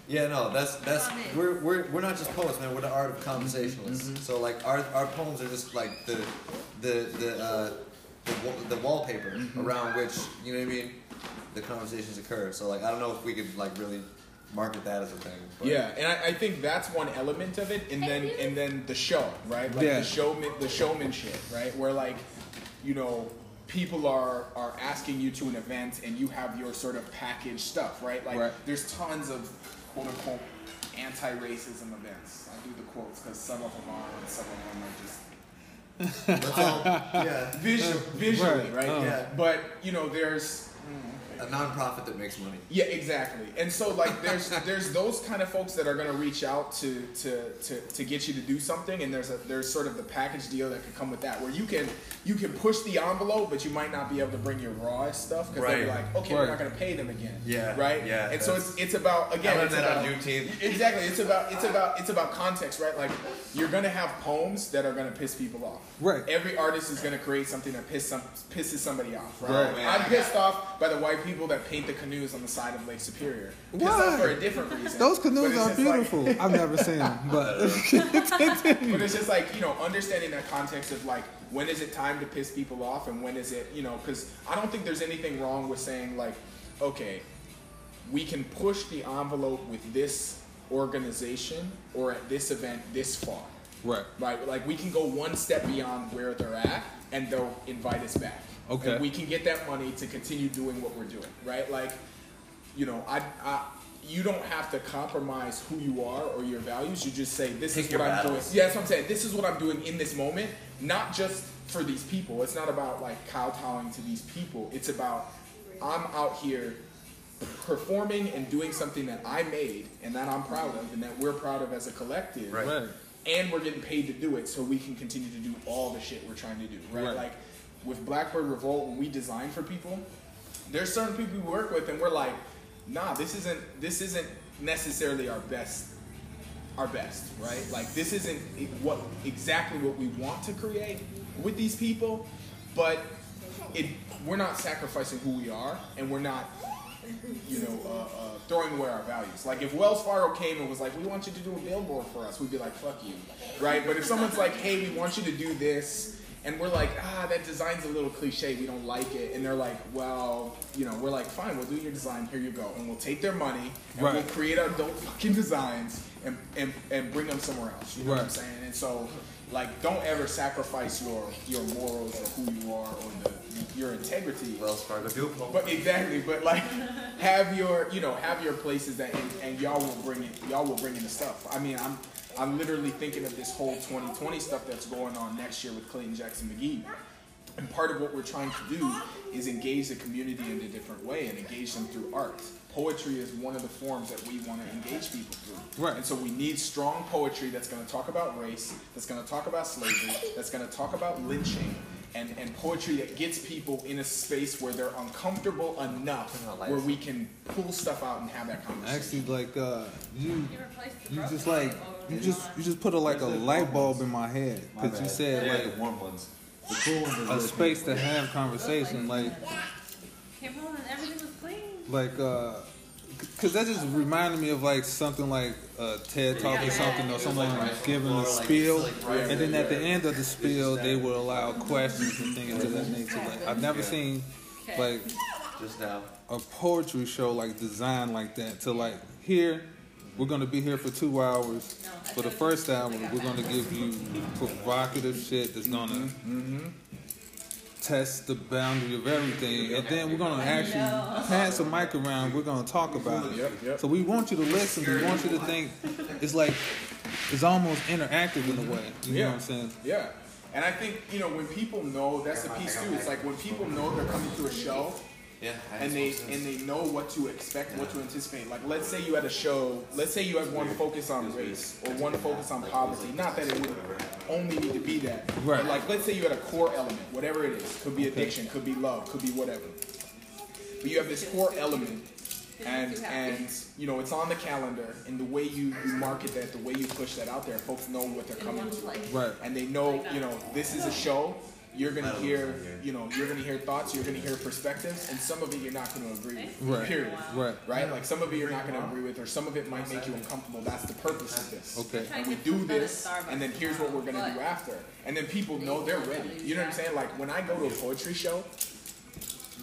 Yeah, no, that's that's we're, we're we're not just poets, man. We're the art of conversationalists. So like our our poems are just like the the the uh, the, the wallpaper around which you know what I mean. The conversations occur. So like I don't know if we could like really market that as a thing. But Yeah, and I, I think that's one element of it, and then and then the show, right? Like Yeah. the showman, the showmanship, right? Where like, you know, people are are asking you to an event, and you have your sort of packaged stuff, right? Like, Right. there's tons of quote unquote anti-racism events. I do the quotes because some of them are, and some of them are just <laughs> That's all. Yeah. <laughs> visual, visually, Right. right? Oh. Yeah. But you know, there's A nonprofit that makes money. yeah, exactly. And so like there's <laughs> there's those kind of folks that are gonna reach out to to, to, to get you to do something and there's a there's sort of the package deal that could come with that where you can you can push the envelope but you might not be able to bring your raw stuff because they're Right. like, okay, we're not gonna pay them again. Yeah, Right? yeah, And so it's it's about I again learned that about, on Juneteenth. <laughs> Exactly. It's about it's about it's about context, right? Like you're gonna have poems that are gonna piss people off. Right. Every artist is gonna create something that piss some, pisses somebody off, right? Right. Man, I'm pissed off by the white people that paint the canoes on the side of Lake Superior. Why? for a different reason. Those canoes are just like- beautiful. <laughs> I've never seen them, but <laughs> but it's just like you know understanding that context of like when is it time to piss people off and when is it you know because i don't think there's anything wrong with saying like okay we can push the envelope with this organization or at this event this far right. right like we can go one step beyond where they're at and they'll invite us back Okay. and we can get that money to continue doing what we're doing right like you know i, I you don't have to compromise who you are or your values. You just say, "This Pick is what I'm battles. doing." Yeah, that's what I'm saying. This is what I'm doing in this moment, not just for these people. It's not about like kowtowing to these people. It's about I'm out here performing and doing something that I made and that I'm proud of and that we're proud of as a collective. Right. Right. And we're getting paid to do it, so we can continue to do all the shit we're trying to do. Right? Right. Like with Blackbird Revolt, when we design for people, there's certain people we work with, and we're like, nah, this isn't this isn't necessarily our best our best, right? Like this isn't what exactly what we want to create with these people, but it we're not sacrificing who we are, and we're not you know uh, uh, throwing away our values. Like if Wells Fargo came and was like, "We want you to do a billboard for us," we'd be like, "Fuck you," right? But if someone's like, "Hey, we want you to do this," and we're like, ah, that design's a little cliche. We don't like it. And they're like, well, you know, we're like, fine, we'll do your design. Here you go. And we'll take their money and Right. we'll create our dope fucking designs and, and, and bring them somewhere else. You know what I'm saying? And so, like, don't ever sacrifice your your morals or who you are or the, your integrity. Wells Fargo Fuel Pump. But exactly, but like have your you know have your places that and, and y'all will bring it y'all will bring in the stuff. I mean I'm I'm literally thinking of this whole 2020 stuff that's going on next year with Clayton Jackson McGhie. And part of what we're trying to do is engage the community in a different way and engage them through art. Poetry is one of the forms that we want to engage people through. Right. And so we need strong poetry that's going to talk about race, that's going to talk about slavery, that's going to talk about lynching, and, and poetry that gets people in a space where they're uncomfortable enough where we can pull stuff out and have that conversation. Actually, like uh, you, You you just like light bulb. You just you just put a like a light bulb in my head because you said Yeah, like the warm ones. The cool ones are a space painful. to have conversation, like Came home and everything was clean. like uh, cause that just reminded me of like something like a TED talk or something or someone giving a spiel, and then at the end of the spiel they would allow questions and things of that nature. Like I've never seen like Just now. a poetry show like designed like that to like here we're gonna be here for two hours. For the first hour we're gonna give you provocative shit that's gonna mm-hmm, mm-hmm. test the boundary of everything. And then we're gonna actually pass the mic around. We're gonna talk about it. So we want you to listen. We want you to think it's like it's almost interactive in a way. You know what i'm saying? Yeah. And I think, you know, when people know, that's the piece too. It's like when people know they're coming to a show Yeah. And they want and they know what to expect, what to anticipate. Like let's say you had a show, let's say you had one focus on race or one focus on poverty. Not that it would only need to be that. Right. But like let's say you had a core element, whatever it is. Could be addiction, could be love, could be whatever. But you have this core element and and you know it's on the calendar and the way you, you market that, the way you push that out there, folks know what they're coming to right and they know, you know, this is a show. You're gonna hear, you know, you're gonna hear thoughts, you're gonna hear perspectives, and some of it you're not gonna agree with. Right. Period. right Right? Like some of it you're not gonna agree with, or some of it might make you uncomfortable. That's the purpose of this. okay And we do this, and then here's what we're gonna do after. And then people know they're ready. You know what I'm saying? Like when I go to a poetry show,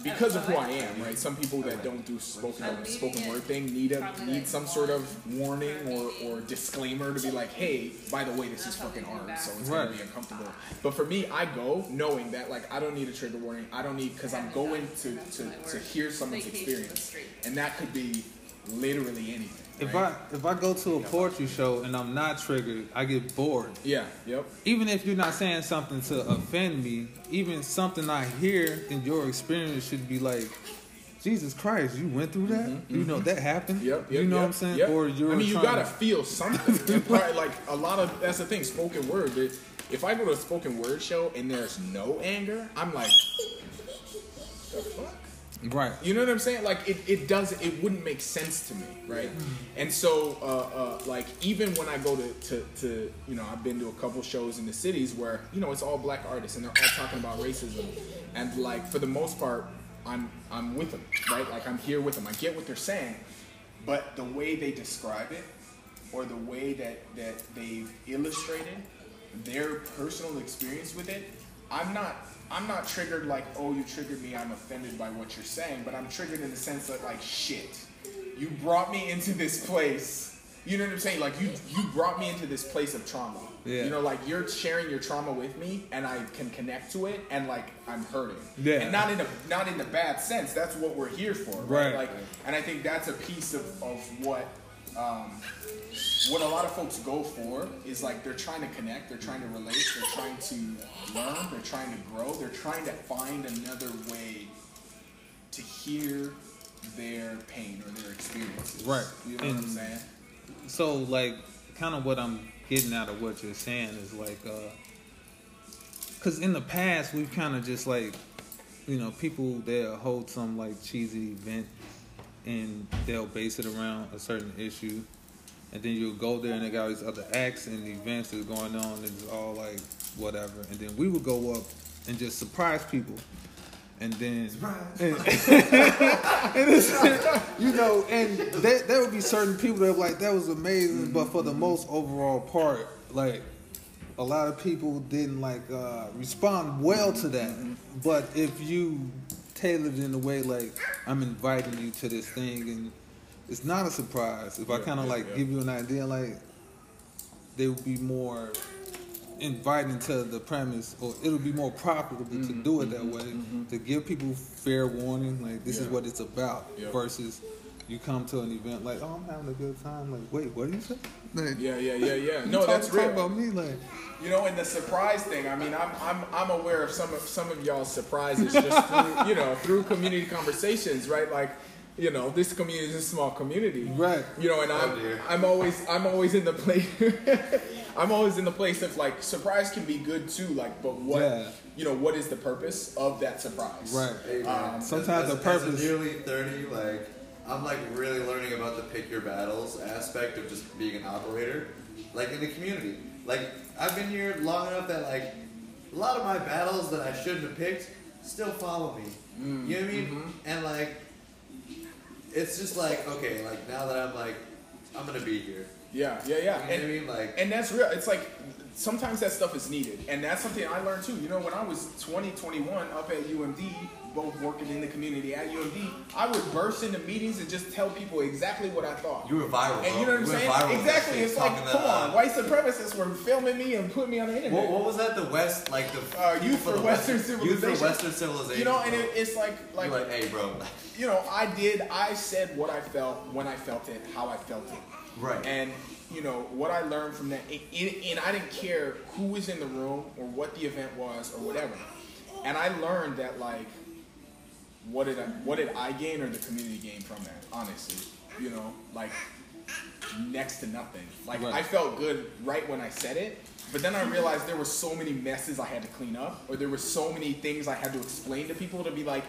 because of who I am, right? Some people that don't do spoken spoken word thing need a need some sort of warning or, or disclaimer to be like, hey, by the way, this is fucking art, so it's gonna be uncomfortable. But for me, I go knowing that like I don't need a trigger warning. I don't need because I'm going to, to to hear someone's experience, and that could be literally anything. If right? i if i go to a poetry show and i'm not triggered i get bored yeah, yep, even if you're not saying something to offend me, even something I hear in your experience should be like, Jesus Christ, you went through that? You know that happened? Mm-hmm, Yep, yep, you know yep, what I'm saying? yep. Or you're I mean, you gotta to- feel something. <laughs> Part- like a lot of that's the thing. Spoken word. If I go to a spoken word show and there's no anger, I'm like, the fuck. Right. You know what I'm saying? Like it, it does it wouldn't make sense to me, right? And so uh, uh, like even when I go to, to, to you know I've been to a couple shows in the cities where you know it's all black artists and they're all talking about racism, and like for the most part I'm I'm with them, right? Like I'm here with them. I get what they're saying, but the way they describe it or the way that that they've illustrated their personal experience with it, I'm not I'm not triggered like, oh, you triggered me, I'm offended by what you're saying, but I'm triggered in the sense that like shit. You brought me into this place. You know what I'm saying? Like you you brought me into this place of trauma. Yeah. You know, like you're sharing your trauma with me and I can connect to it and like I'm hurting. Yeah. And not in a not in the bad sense. That's what we're here for. Right. Right. Like and I think that's a piece of, of what um, what a lot of folks go for is like they're trying to connect, they're trying to relate, they're trying to learn, they're trying to grow, they're trying to find another way to hear their pain or their experiences. Right. You know what I'm saying? So like kind of what I'm getting out of what you're saying is like uh cuz in the past we've kind of just like you know people they'll hold some like cheesy event and they'll base it around a certain issue and then you'll go there and they got all these other acts and events that's going on and it's all like whatever. And then we would go up and just surprise people. And then and, <laughs> and you know and that, there would be certain people that were like that was amazing but for the most overall part like a lot of people didn't like uh, respond well to that. But if you tailor it in a way like I'm inviting you to this thing, and it's not a surprise. If I kind of yeah, like yeah. give you an idea, like they would be more inviting to the premise, or it'll be more profitable to Mm-hmm, do it that way. To give people fair warning, like this is what it's about, Yeah. versus. You come to an event like, oh, I'm having a good time. Like, wait, what do you say? Like, Yeah, yeah, yeah, yeah. No, talk- that's talk real. about me, like, You know, and the surprise thing. I mean, I'm I'm I'm aware of some of some of y'all's surprises just through you know through community conversations, right? Like, you know, this community is a small community, Right. You know, and Oh, I'm dear. I'm always I'm always in the place. <laughs> I'm always in the place of like surprise can be good too, like, but what Yeah. you know, what is the purpose of that surprise? Right. Hey, Um, sometimes as, the purpose- As a nearly thirty, like I'm like really learning about the pick your battles aspect of just being an operator, like in the community. Like I've been here long enough that like a lot of my battles that I shouldn't have picked still follow me. Mm, you know what I mean? mm-hmm. And like it's just like okay, like now that I'm like I'm gonna be here. Yeah, yeah, yeah. You know what I mean? Like and that's real. It's like sometimes that stuff is needed, and that's something I learned too. You know, when I was 20, 21, up at UMD, both working in the community at UMD, I would burst into meetings and just tell people exactly what I thought. you were viral, and bro. you know what I'm saying? viral Exactly. It's like, come on, uh, white supremacists were filming me and putting me on the internet. What, what was that? The West, like the Uh, Youth for the Western Youth Civilization. for Western civilization. you know, and it, it's like, like, You're like, hey, bro. you know, I did, I said what I felt when I felt it, how I felt it. Right. And you know what I learned from that, and, and I didn't care who was in the room or what the event was or whatever. And I learned that like, what did I, what did I gain or the community gain from that? Honestly, you know, like next to nothing. Like Right. I felt good right when I said it, but then I realized there were so many messes I had to clean up, or there were so many things I had to explain to people to be like,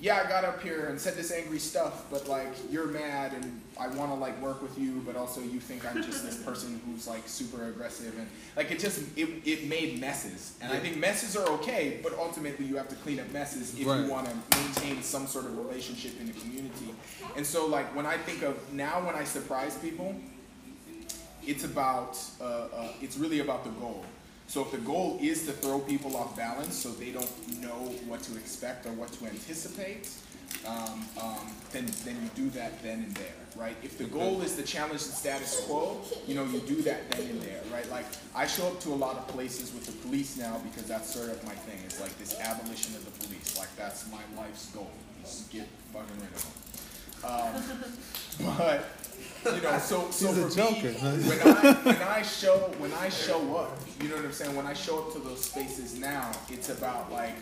yeah, I got up here and said this angry stuff, but like you're mad and I want to like work with you, but also you think I'm just this person who's like super aggressive and like it just it, it made messes. And I think messes are okay, but ultimately you have to clean up messes if Right. you want to maintain some sort of relationship in the community. And so like when I think of now when I surprise people, it's about uh, uh, it's really about the goal. So if the goal is to throw people off balance so they don't know what to expect or what to anticipate, um, um, then then you do that then and there, right? If the goal is to challenge the status quo, you know you do that then and there, right? Like I show up to a lot of places with the police now because that's sort of my thing. It's like this abolition of the police, like that's my life's goal. Is get fucking rid of them. Um, <laughs> but you know, so so He's for joker, me, when I when I show when I show up, you know what I'm saying. When I show up to those spaces now, it's about like,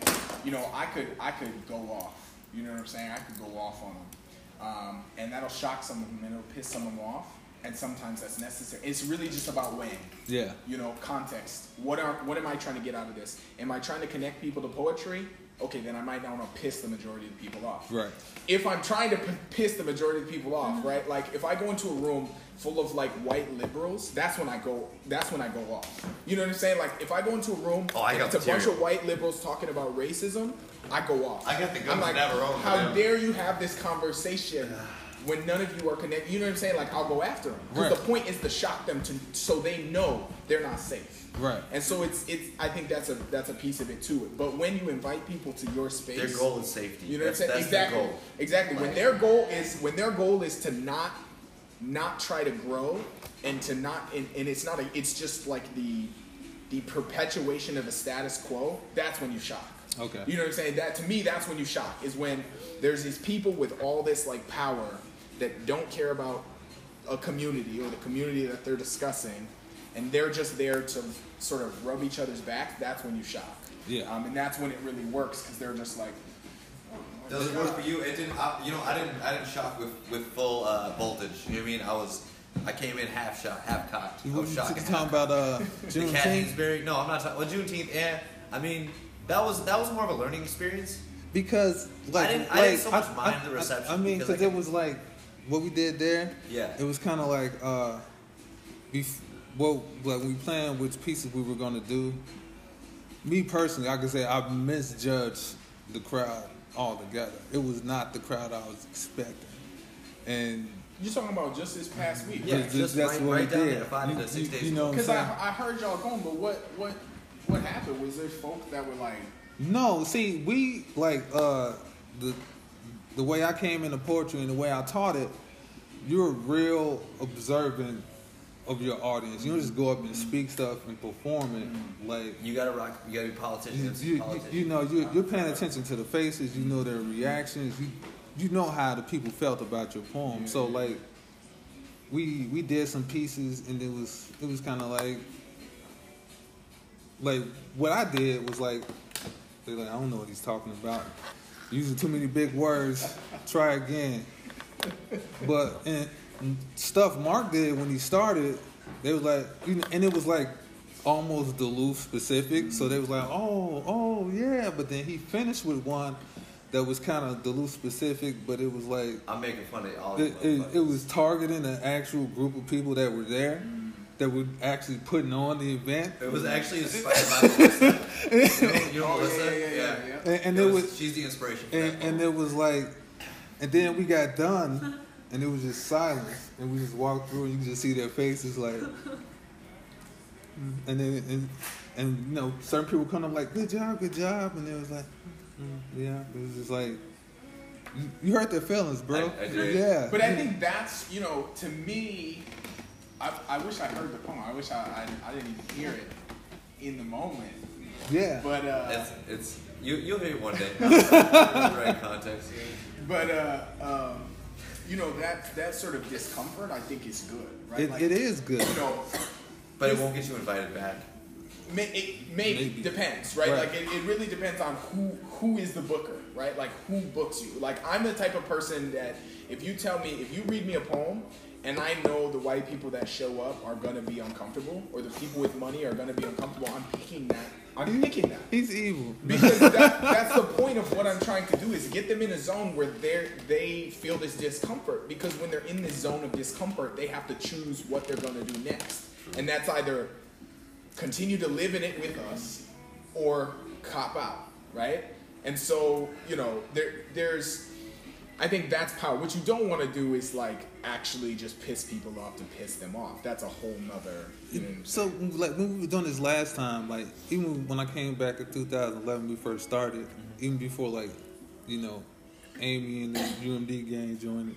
you know, I could I could go off. You know what I'm saying? I could go off on them, um, and that'll shock some of them and it'll piss some of them off. And sometimes that's necessary. It's really just about weighing Yeah. you know, context. What are what am I trying to get out of this? Am I trying to connect people to poetry? Okay, then I might not want to piss the majority of the people off. Right. If I'm trying to p- piss the majority of the people off, right? Like if I go into a room full of like white liberals, that's when I go. That's when I go off. You know what I'm saying? Like if I go into a room Oh, I and got it's a bunch of white liberals talking about racism, I go off. I got the I'm guns like, Navarone for how them." dare you have this conversation when none of you are connected? You know what I'm saying? Like I'll go after them because Right. the point is to shock them to so they know they're not safe. Right. And so it's it's I think that's a that's a piece of it too. But when you invite people to your space, Their goal is safety. you know that's, what I'm saying? That's their exactly. goal. Exactly. When their goal is when their goal is to not not try to grow and to not and, and it's not a it's just like the the perpetuation of a status quo, that's when you shock. Okay. You know what I'm saying? That to me that's when you shock is when there's these people with all this like power that don't care about a community or the community that they're discussing and they're just there to sort of rub each other's back, that's when you shock. Yeah. Um, and that's when it really works because they're just like, Does it work for you? It didn't. I, you know, I didn't. I didn't shock with with full uh, voltage. You know what I mean? I was. I came in half shot, half cocked. I You was shocking. talking about uh, <laughs> the Juneteenth? No, I'm not talking. Well, Juneteenth. Yeah. I mean, that was that was more of a learning experience. Because like, didn't- I didn't so much mind the reception I, mean, because I because it was like what we did there. Yeah. It was kind of like uh, bef- well, like we planned which pieces we were gonna do. Me personally, I can say I misjudged the crowd altogether. It was not the crowd I was expecting, and you're talking about just this past week? Yeah, Just- just that's write- what write we down did. the five You- to six you- days you know Because I. I heard y'all going, but what what what happened? Was there folks that were like, No, see, we like uh the the way I came into poetry and the way I taught it, you're real observant of your audience. You don't just go up and speak stuff and perform it. Like You gotta rock. You gotta be you, politicians. you, politicians. you know, you're, you're paying attention to the faces. You know their reactions. You you know how the people felt about your poem. So like, we we did some pieces and it was it was kind of like like what I did was like they're like I don't know what he's talking about. Using too many big words. Try again. But and, and stuff Mark did when he started, they was like, and it was like almost Duluth specific. So they was like, oh, oh yeah. But then he finished with one that was kind of Duluth specific, but it was like I'm making fun of all. it, it, it was targeting an actual group of people that were there, that were actually putting on the event. It was actually <laughs> inspired by Melissa. You know, you know oh Melissa? yeah, yeah, yeah, yeah, yeah. And, and It it was, was, she's the inspiration. And, and it was like, and then we got done, <laughs> and it was just silence, and we just walked through, and you could just see their faces like, <laughs> and then and, and you know certain people come up like, good job, good job, and it was like, mm, yeah, it was just like, you, you hurt their feelings, bro. I- I did. Yeah, But I think that's you know to me, I, I wish I heard the poem. I wish I, I I didn't even hear it in the moment. yeah. But uh, It's, it's you. You'll hear it one day. <laughs> In the right context. but uh, um, you know that that sort of discomfort I think is good, right? It, Like, it is good. You know, But it won't get you invited back. May, it maybe, Maybe. depends, right? Right. Like it, it really depends on who who is the booker, right? Like who books you. Like I'm the type of person that if you tell me if you read me a poem and I know the white people that show up are gonna be uncomfortable or the people with money are gonna be uncomfortable, I'm picking that. I'm picking that. He's evil. Because <laughs> that, that's the point of what I'm trying to do is get them in a zone where they they feel this discomfort. Because when they're in this zone of discomfort, they have to choose what they're going to do next, and that's either continue to live in it with us or cop out, right? And so you know there there's. I think that's power. What you don't want to do is like actually just piss people off to piss them off. That's a whole nother. You know So, like when we were doing this last time, like even when I came back in 2011, we first started, even before like, you know, Amy and the UMD gang joined.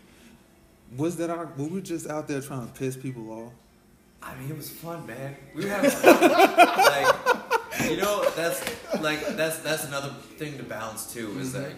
Was that our? We were just out there trying to piss people off. I mean, it was fun, man. We were having fun. like, you know, that's like that's that's another thing to balance too. Is Mm-hmm. like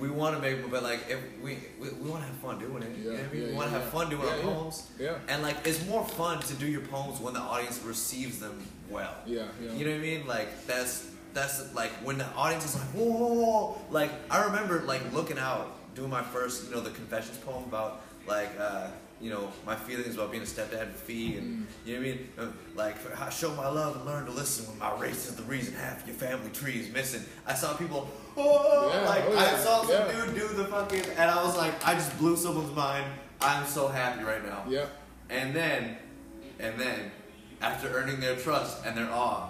we want to make, but like if we we, we want to have fun doing it. you know Yeah, what I mean? yeah, we want to yeah, have yeah. fun doing Yeah, our yeah. poems. Yeah. And like, it's more fun to do your poems when the audience receives them well. Yeah, yeah. You know what I mean? Like that's that's like when the audience is like, whoa, whoa, whoa. Like I remember like looking out, doing my first, you know, the confessions poem about like, uh, you know, my feelings about being a stepdad and fee, and mm. you know what I mean? Like I show my love and learn to listen when my race is the reason half your family tree is missing. I saw people, oh, Yeah, like oh, I saw some yeah. dude do the fucking, and I was like, I just blew someone's mind. I'm so happy right now. Yeah. And then, and then, after earning their trust and their awe,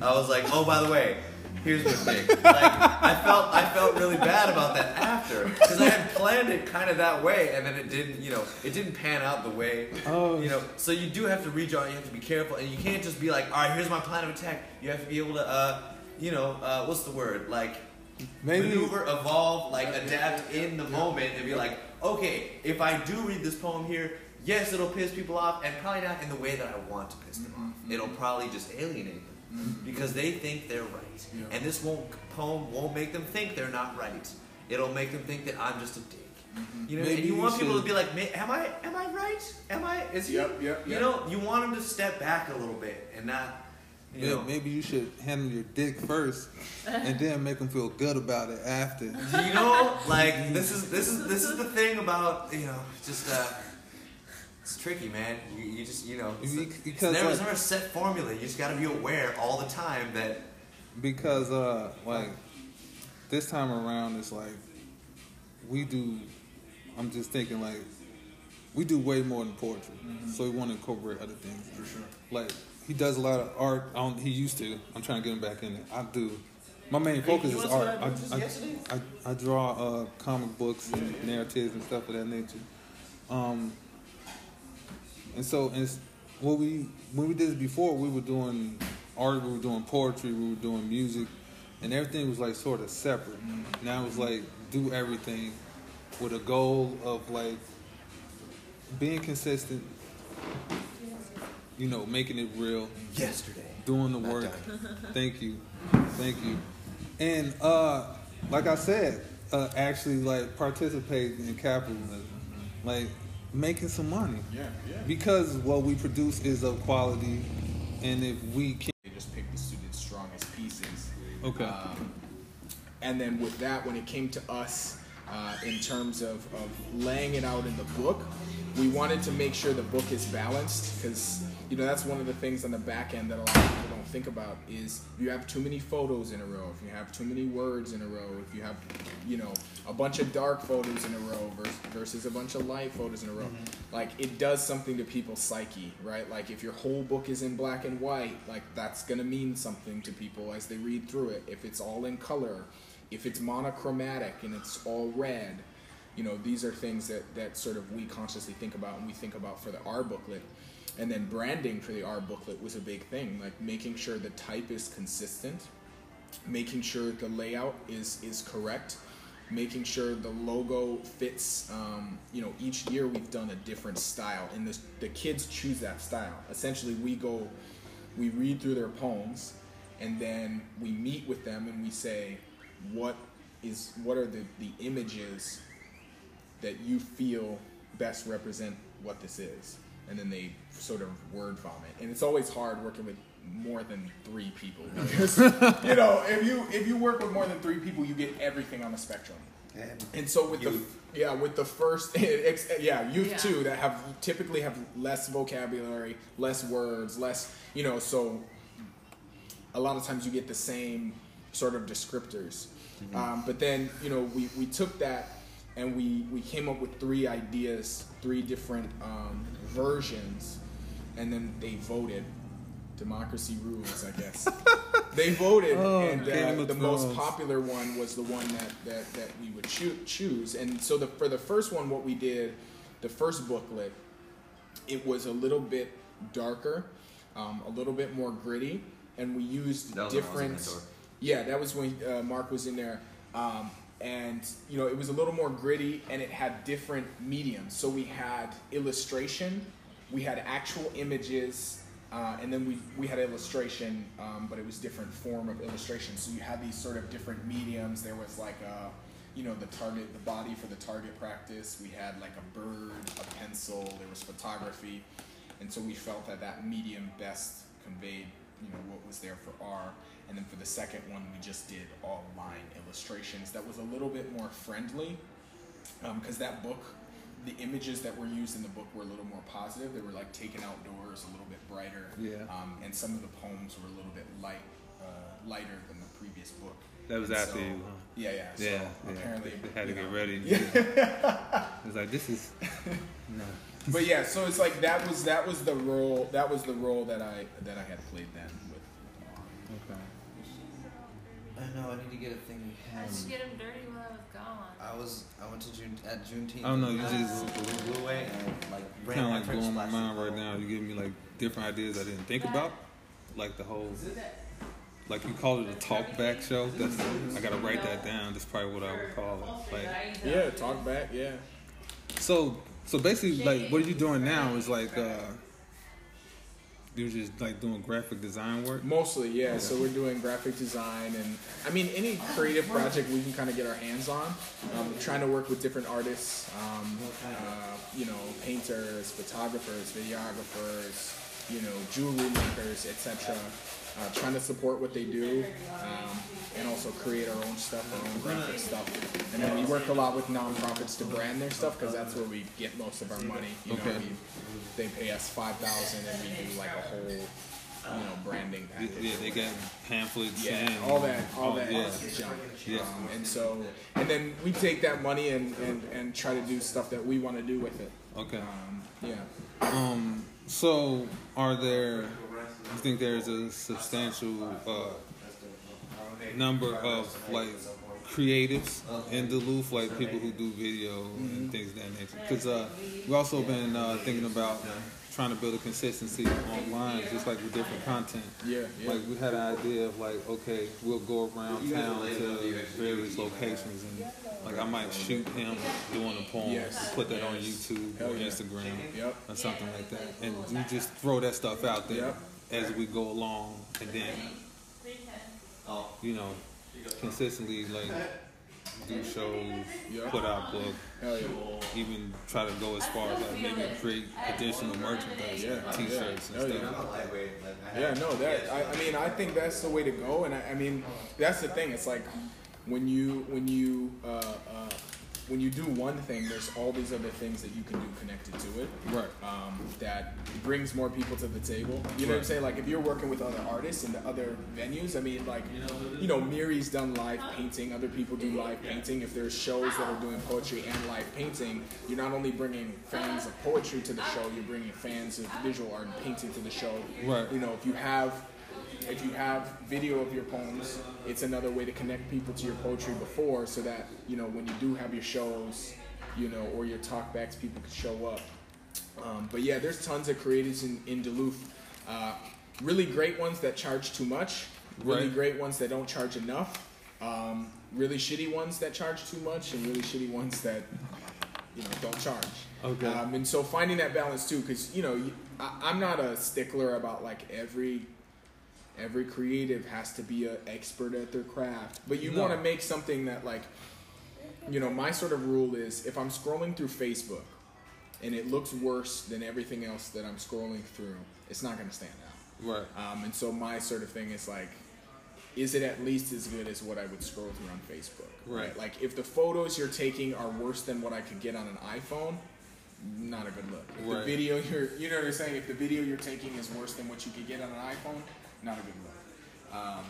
I was like, oh, by the way, here's the thing. Like, I felt, I felt really bad about that after because I had planned it kind of that way, and then it didn't, you know, it didn't pan out the way, Oh. you know. So you do have to read your, you have to be careful, and you can't just be like, all right, here's my plan of attack. You have to be able to, uh, you know, uh, what's the word, like Maybe maneuver, evolve, like adapt in the moment, and be like, okay, if I do read this poem here, yes, it'll piss people off, and probably not in the way that I want to piss them off. It'll probably just alienate them because they think they're right, Yeah. and this won't poem won't make them think they're not right. It'll make them think that I'm just a dick. You know, Maybe and you you want people to be like, "Am I? Am I right? Am I? Is he?" Yep, yep, You yep. know, you want them to step back a little bit and not, you yeah, know. maybe you should handle your dick first, and then make them feel good about it after. you know, like this is this is this is the thing about you know just uh, it's tricky, man. You, you just you know it's, Be- it's because, never, like- never a set formula. You just got to be aware all the time that because uh like this time around it's like we do i'm just thinking like we do way more than poetry. So we want to incorporate other things. For sure. like he does a lot of art. I don't, he used to. I'm trying to get him back in it. I do. My main focus you is art. I I. I, I, I draw uh, comic books and narratives and stuff of that nature. Um, and so, and what we when we did this before, we were doing art, we were doing poetry, we were doing music, and everything was like sort of separate. Now it's like do everything with a goal of like being consistent. You know, making it real, Yesterday. doing the Not work. <laughs> Thank you, thank you. And uh, like I said, uh, actually like participate in capitalism, like making some money Yeah, yeah. because what we produce is of quality, and if we can, They just pick the students' strongest pieces. Okay. Um, and then with that, when it came to us, uh, in terms of, of laying it out in the book, we wanted to make sure the book is balanced because you know that's one of the things on the back end that a lot of people think about is if you have too many photos in a row, if you have too many words in a row, if you have you know a bunch of dark photos in a row versus, versus a bunch of light photos in a row, mm-hmm. like it does something to people's psyche, right? Like if your whole book is in black and white, like that's gonna mean something to people as they read through it. If it's all in color, if it's monochromatic and it's all red, you know these are things that that sort of we consciously think about and we think about for the R booklet. And then branding for the R booklet was a big thing, like making sure the type is consistent, making sure the layout is is correct, making sure the logo fits. Um, you know, each year we've done a different style, and the the kids choose that style. Essentially, we go, we read through their poems, and then we meet with them and we say, what is what are the the images that you feel best represent what this is and then they sort of word vomit and it's always hard working with more than three people because <laughs> you know if you if you work with more than three people you get everything on the spectrum And and so with Youth. the yeah with the first <laughs> yeah youth Yeah. too that have typically have less vocabulary less words less you know so a lot of times you get the same sort of descriptors. Um, but then, you know, we, we took that and we, we came up with three ideas, three different um, versions, and then they voted. Democracy rules, I guess. <laughs> they voted, Oh, and uh, of the most popular one was the one that, that, that we would choo- choose. And so the, for the first one, what we did, the first booklet, it was a little bit darker, um, a little bit more gritty, and we used That was when I was in different. Mentor. Yeah, that was when uh, Mark was in there, um, and you know it was a little more gritty, and it had different mediums. So we had illustration, we had actual images, uh, and then we we had illustration, um, but it was different form of illustration. So you had these sort of different mediums. There was like a you know the target, the body for the target practice. We had like a bird, a pencil. There was photography, and so we felt that that medium best conveyed you know what was there for R. And then for the second one, we just did all line illustrations. That was a little bit more friendly, because that book, the images that were used in the book were a little more positive. They were like taken outdoors, a little bit brighter. Yeah. Um, and some of the poems were a little bit light, uh, lighter than the previous book. that was And after so- you. Huh? Yeah, yeah. So Yeah, apparently, they had to you get know. ready. <laughs> Yeah. It's like this is no. but yeah, so it's like that was that was the role that was the role that I that I had played then I know. I need to get a thing. I just get him dirty while I was gone. I was. I went to June at Juneteenth. I don't know, you uh, just- the wind blew away and like ran Kind of my like blowing my mind right now. You giving me like different ideas I didn't think about, like the whole, like you call it a talk back show. That's I gotta write that down. That's probably what I would call it. Like Yeah, talk back. Yeah. so, so basically, like what are you doing now is like uh, you're just like doing graphic design work. Mostly, yeah. So we're doing graphic design, and I mean any creative project we can kind of get our hands on. Um, trying to work with different artists, um, uh, you know, painters, photographers, videographers, you know, jewelry makers, etc. Uh, trying to support what they do, um, and also create our own stuff, our own graphic stuff. And then we work a lot with nonprofits to brand their stuff because that's where we get most of our money. You know, Okay. we, they pay us five thousand, and we do like a whole, you know, branding Yeah, package. yeah, they got pamphlets. Yeah, and all that, all oh, that Yeah. junk. Yeah. Um, and so, and then we take that money and, and, and try to do stuff that we want to do with it. Okay. Um, yeah. Um. So, are there? You think there's a substantial uh, number of like creatives in Duluth, like people who do video Mm-hmm. and things of that nature. Because uh, we've also been uh, thinking about trying to build a consistency online, just like with different content. Yeah, yeah. Like we had an idea of like, okay, we'll go around town to various locations, and like I might shoot him doing a poem, Yes. put that on YouTube or. Instagram Yep. or something like that, and we just throw that stuff out there Yep. As we go along, and then you know, consistently like do shows, Yep. put out book, Hell yeah. even try to go as far as like maybe create additional merchandise, Yeah, like t-shirts yeah. and stuff. yeah. Lightweight, like, Yeah, no, that I, I mean, I think that's the way to go, and I, I mean, that's the thing. It's like when you when you uh, uh, when you do one thing, there's all these other things that you can do connected to it. Right. Um, that brings more people to the table. You know what I'm saying? Like if you're working with other artists in the other venues, I mean, like you know, Miri's done live painting. Other people do live painting. If there's shows that are doing poetry and live painting, you're not only bringing fans of poetry to the show, you're bringing fans of visual art and painting to the show. Right. You know, if you have if you have video of your poems, it's another way to connect people to your poetry before, so that you know when you do have your shows, you know, or your talkbacks, people can show up. Um, but yeah, there's tons of creatives in, in Duluth. Uh, really great ones that charge too much. Really Right. great ones that don't charge enough. Um, really shitty ones that charge too much, and really shitty ones that you know don't charge. Okay. Um, and so finding that balance too, because you know I, I'm not a stickler about like every every creative has to be an expert at their craft, but you No. want to make something that like you know my sort of rule is if I'm scrolling through Facebook and it looks worse than everything else that I'm scrolling through, it's not going to stand out. Right. Um, and so my sort of thing is like, is it at least as good as what I would scroll through on Facebook? Right. Like if the photos you're taking are worse than what I could get on an iPhone, not a good look. If the video you're, you know what I'm saying? If the video you're taking is worse than what you could get on an iPhone, not a good look. Um,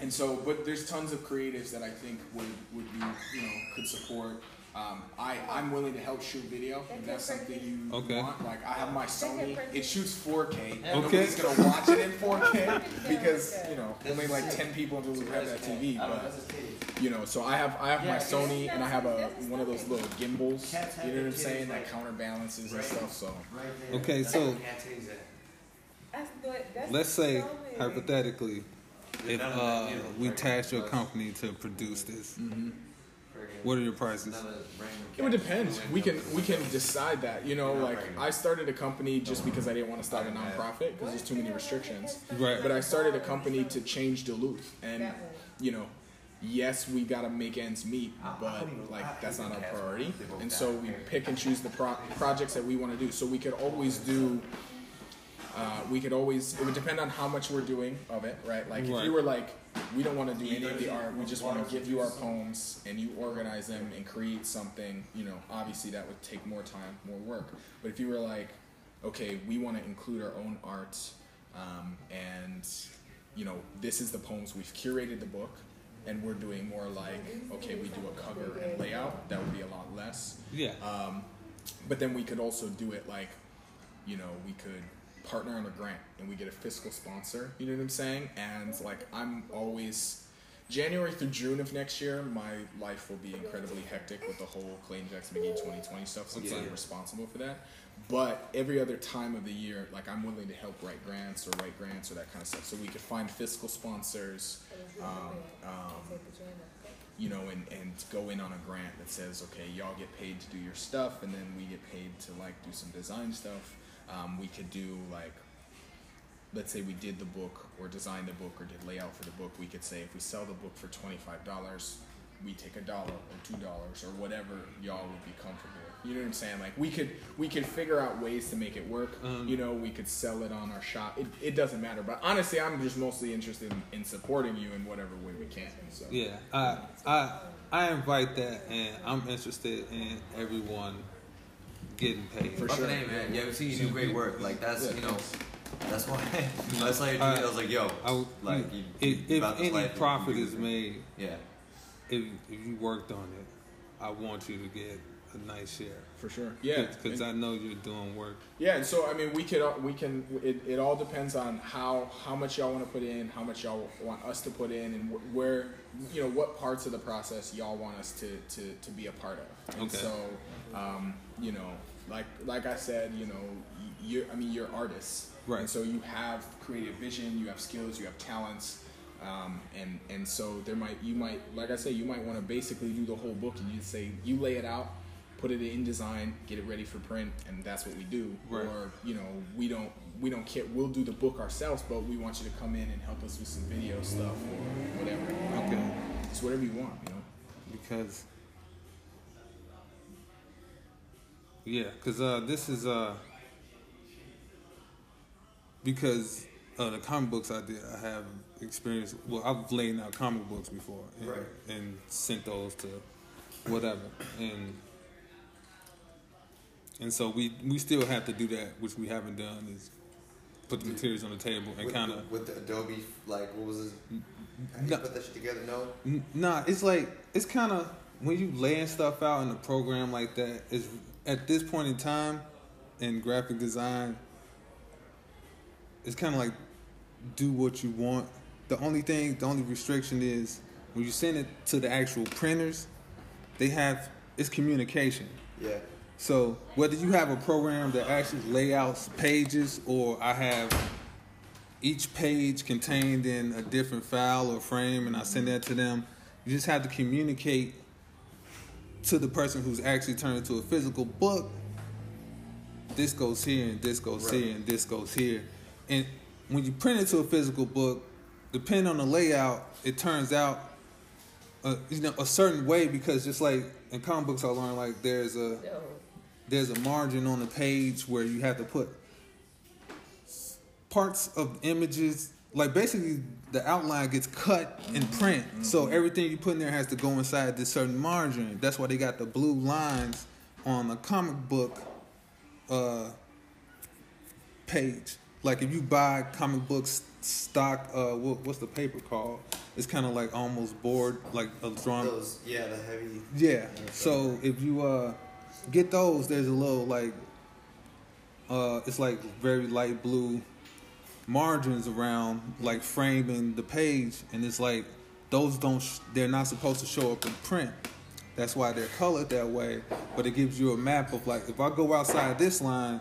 and so, but there's tons of creatives that I think would, would be, you know, could support. Um, I, I'm willing to help shoot video if that's something you Okay. want. Like I have my Sony, it shoots 4K. Okay. Nobody's gonna watch it in 4K <laughs> because you know only like 10 people in Duluth have that TV. But you know, so I have I have my Sony and I have a one of those little gimbals. You know what I'm saying? That counterbalances and stuff. So Okay, so That's good. That's let's say so weird. hypothetically, if uh, we tasked your company to produce this, what are your prices? It would depend. We can we can decide that. You know, like I started a company just because I didn't want to start a nonprofit because there's too many restrictions. Right. But I started a company to change Duluth, and you know, yes, we gotta make ends meet, but like that's not our priority. And so we pick and choose the pro- projects that we want to do. So we could always do. Uh, we could always. It would depend on how much we're doing of it, right? Like if you were like, we don't want to do any of the art. We just want to give you our poems and you organize them and create something. You know, obviously that would take more time, more work. But if you were like, okay, we want to include our own art, um, and you know, this is the poems we've curated the book, and we're doing more like, okay, we do a cover and layout. That would be a lot less. Yeah. Um, but then we could also do it like, you know, we could partner on a grant and we get a fiscal sponsor. You know what I'm saying? And like, I'm always January through June of next year, my life will be incredibly hectic with the whole Clayton Jackson McGhie 2020 stuff since Yeah. I'm responsible for that. But every other time of the year, like I'm willing to help write grants or write grants or that kind of stuff. So we could find fiscal sponsors, um, um, you know, and, and go in on a grant that says, okay, y'all get paid to do your stuff, and then we get paid to like do some design stuff. Um, we could do like, let's say we did the book or designed the book or did layout for the book. We could say if we sell the book for twenty five dollars, we take a dollar or two dollars or whatever y'all would be comfortable with. You know what I'm saying? Like we could we could figure out ways to make it work. Um, you know, we could sell it on our shop. It, it doesn't matter. But honestly, I'm just mostly interested in, in supporting you in whatever way we can. So Yeah, I I I invite that, and I'm interested in everyone getting paid. For Fucking sure. A, man. Yeah, we see you do great work. Like that's Yeah. you know, that's why <laughs> I saw your tweet. Uh, I was like, yo, I like you, if, you if about this any life, profit you- is made, yeah, if if you worked on it, I want you to get a nice share. For sure. Yeah, because I know you're doing work. Yeah, and so I mean, we could we can it, it all depends on how how much y'all want to put in, how much y'all want us to put in, and wh- where you know what parts of the process y'all want us to to, to be a part of. And Okay. so, um, you know, like like I said, you know, you're I mean, you're artists, Right. And so you have creative vision, you have skills, you have talents. Um, and and so there might you might like I say you might want to basically do the whole book and you say you lay it out put it in design, get it ready for print, and that's what we do. Right. Or you know, we don't we don't care. We'll do the book ourselves, but we want you to come in and help us with some video stuff or whatever. Okay. It's whatever you want, you know. because yeah because uh this is uh because uh the comic books i did i have experience well i've laid out comic books before and, Right. and sent those to whatever and and so we we still have to do that which we haven't done is put the materials on the table and kind of with the Adobe, like what was it? How do you put that shit together? No. Nah, it's like it's kind of when you laying stuff out in a program like that. Is at this point in time in graphic design, it's kind of like do what you want. The only thing, the only restriction is when you send it to the actual printers, they have it's communication. Yeah. So whether you have a program that actually layouts pages, or I have each page contained in a different file or frame, and I send that to them, you just have to communicate to the person who's actually turned into a physical book. This goes here, and this goes Right. here, and this goes here. And when you print it to a physical book, depending on the layout, it turns out uh, you know a certain way because just like in comic books, I learned like there's a So, there's a margin on the page where you have to put parts of images like basically the outline gets cut in print. So everything you put in there has to go inside this certain margin. That's why they got the blue lines on a comic book uh, page. Like if you buy comic books stock uh, what, what's the paper called? It's kind of like almost board like a drawing. Those, yeah, the heavy. yeah. So if you uh get those, there's a little like uh it's like very light blue margins around like framing the page and it's like those don't sh- they're not supposed to show up in print. That's why they're colored that way, but it gives you a map of like if I go outside this line,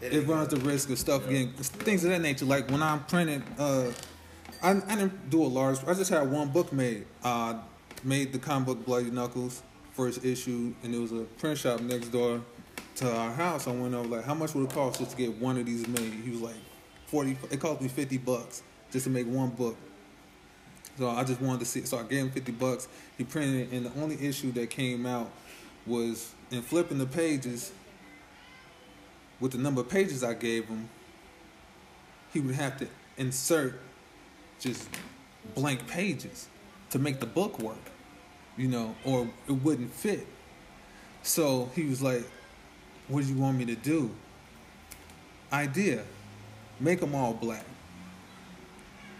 it runs the risk of stuff getting things of that nature. Like when I'm printing, uh, I, I didn't do a large. I just had one book made. Uh, made the comic book Bloody Knuckles first issue, and it was a print shop next door to our house. I went over like, how much would it cost just to get one of these made? He was like, forty. It cost me fifty bucks just to make one book. So I just wanted to see. So I gave him fifty bucks. He printed it, and the only issue that came out was in flipping the pages with the number of pages I gave him, he would have to insert just blank pages to make the book work, you know, or it wouldn't fit. So he was like, What do you want me to do? Idea make them all black.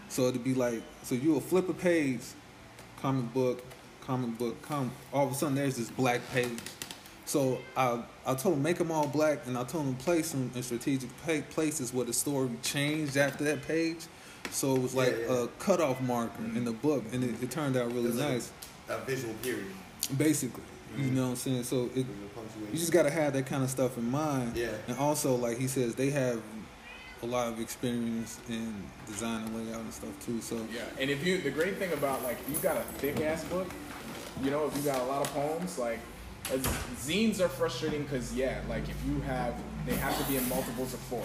So it'd be like, so you'll flip a page, comic book, comic book, com. All of a sudden, there's this black page. So I I told him make them all black, and I told him place them in strategic places where the story changed after that page. So it was like Yeah, yeah. a cutoff marker in the book, and it, it turned out really nice. like nice. A visual period. Basically, you Mhm. know what I'm saying. So it, you just got to have that kind of stuff in mind. Yeah. And also, like he says, they have a lot of experience in design and layout and stuff too. So Yeah, and if you, the great thing about like, if you got a thick ass book, you know, if you got a lot of poems, like, as, zines are frustrating because yeah, like if you have, they have to be in multiples of four,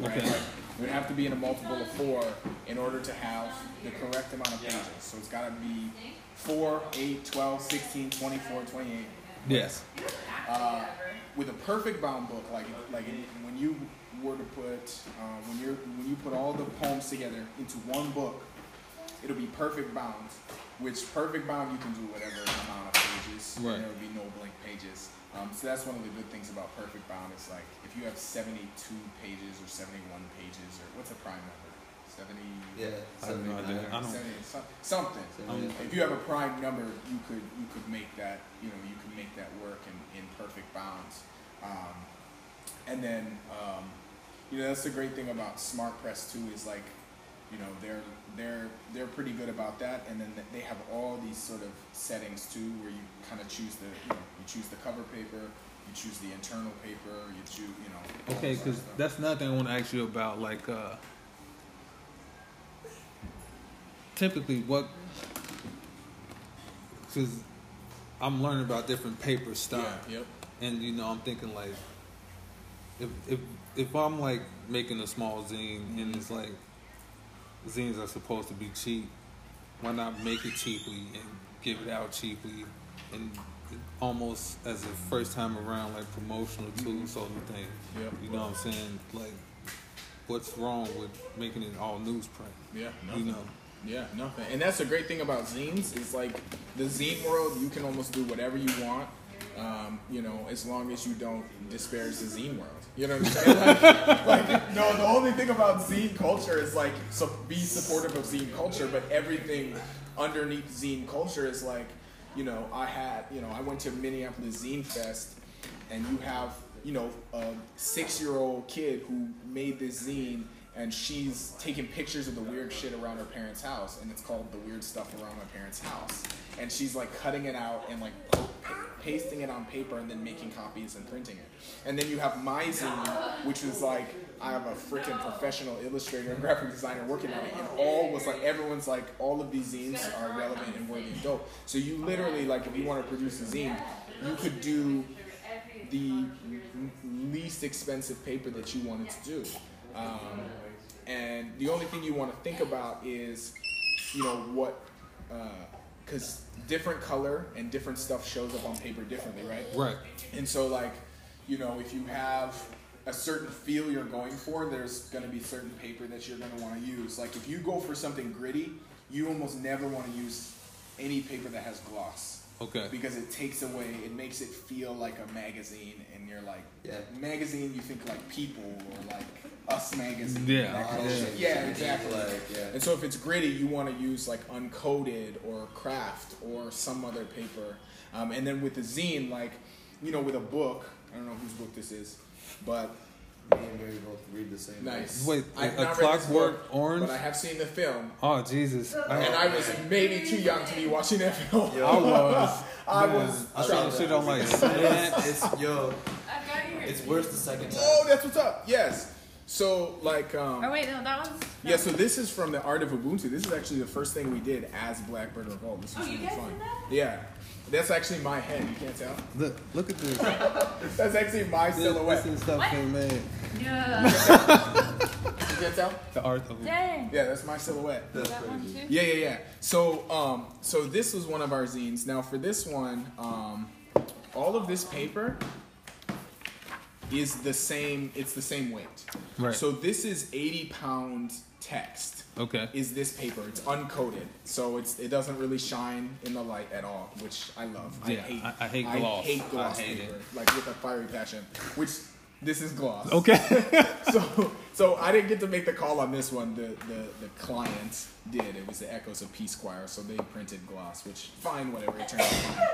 right? Okay. Like, it would have to be in a multiple of four in order to have the correct amount of pages. So it's got to be 4, 8, 12, 16, 24, 28. yes, Uh, with a perfect bound book, like like when you were to put uh, when you're when you put all the poems together into one book, it'll be perfect bound. Which perfect bound you can do whatever amount of pages. Right. And there will be no blank pages. Um, so that's one of the good things about perfect bound. It's like if you have 72 pages or 71 pages or what's a prime number? Seventy. Yeah, I have no idea. I don't. 70, something. Um, If you have a prime number, you could you could make that you know you could make that work in, in perfect bounds. Um, and then um, you know that's the great thing about Smart Press too is like you know they're they're they're pretty good about that. And then they have all these sort of settings too where you kind of choose the you know you choose the cover paper, you choose the internal paper, you choose you know. Okay, because that's another thing I want to ask you about. Like, uh, typically, what? Because I'm learning about different paper stock, yeah, yep. and you know, I'm thinking like, if if if I'm like making a small zine and mm-hmm. it's like zines are supposed to be cheap, why not make it cheaply and give it out cheaply and almost as a first time around like promotional tool mm-hmm. sort of thing. Yep. You know what I'm saying? Like, what's wrong with making it all newsprint? Yeah, You know. Yeah, nothing. And that's the great thing about zines is like the zine world. You can almost do whatever you want. Um, you know, as long as you don't disparage the zine world. You know what I'm saying? <laughs> Like, like, no, the only thing about zine culture is like, so be supportive of zine culture, but everything underneath zine culture is like, you know, I had, you know, I went to Minneapolis Zine Fest, and you have, you know, a six-year-old kid who made this zine, and she's taking pictures of the weird shit around her parents' house, and it's called the weird stuff around my parents' house, and she's like cutting it out and like pasting it on paper and then making copies and printing it, and then you have my zine, which was like I have a freaking professional illustrator and graphic designer working on it, and all was like everyone's like all of these zines are relevant and worthy and dope. So you literally like if you want to produce a zine, you could do the least expensive paper that you wanted to do. Um, and the only thing you want to think about is, you know, what, uh, because different color and different stuff shows up on paper differently, right? Right. And so, like, you know, if you have a certain feel you're going for, there's going to be certain paper that you're going to want to use. Like, if you go for something gritty, you almost never want to use any paper that has gloss Okay. because it takes away, it makes it feel like a magazine, and you're like, Yeah. magazine, you think like People or like Us Magazine. Yeah, that kind yeah. shit. yeah, exactly. Like, yeah. And so if it's gritty, you want to use like uncoated or craft or some other paper. Um, and then with the zine, like, you know, with a book, I don't know whose book this is, but Me and Mary both read the same. nice. Wait, I've a not read this Clockwork book, Orange? But I have seen the film, Oh Jesus! I, and I was maybe too young to be watching that film. Yo. I was. <laughs> I man, was I saw trying the shit on my. It's, it's yo, I've got yours. it's worse the second time. Oh, that's what's up. Yes. So like, um, Oh wait, no, that one's. Yeah, so this is from the Art of Ubuntu. This is actually the first thing we did as Blackbird Revolt. This was Oh, you really guys fun. did that? Yeah. That's actually my head, you can't tell. Look, look at this. <laughs> That's actually my This, silhouette. this is stuff What? they made. Yeah. You can't tell? The art of. Dang. Yeah, that's my silhouette. That's that one too. Yeah, yeah, yeah. So, um, so this was one of our zines. Now, for this one, um, all of this paper is the same. It's the same weight. Right. So this is 80 pound text. Okay. is this paper. It's uncoated, so it's it doesn't really shine in the light at all, which I love. I Yeah, hate I- I hate gloss. I hate gloss I hate paper, it. like with a fiery passion. Which this is gloss. Okay. <laughs> <laughs> So so I didn't get to make the call on this one. The the the client did. It was the Echoes of Peace Choir, so they printed gloss, which fine, whatever. It turned out fine.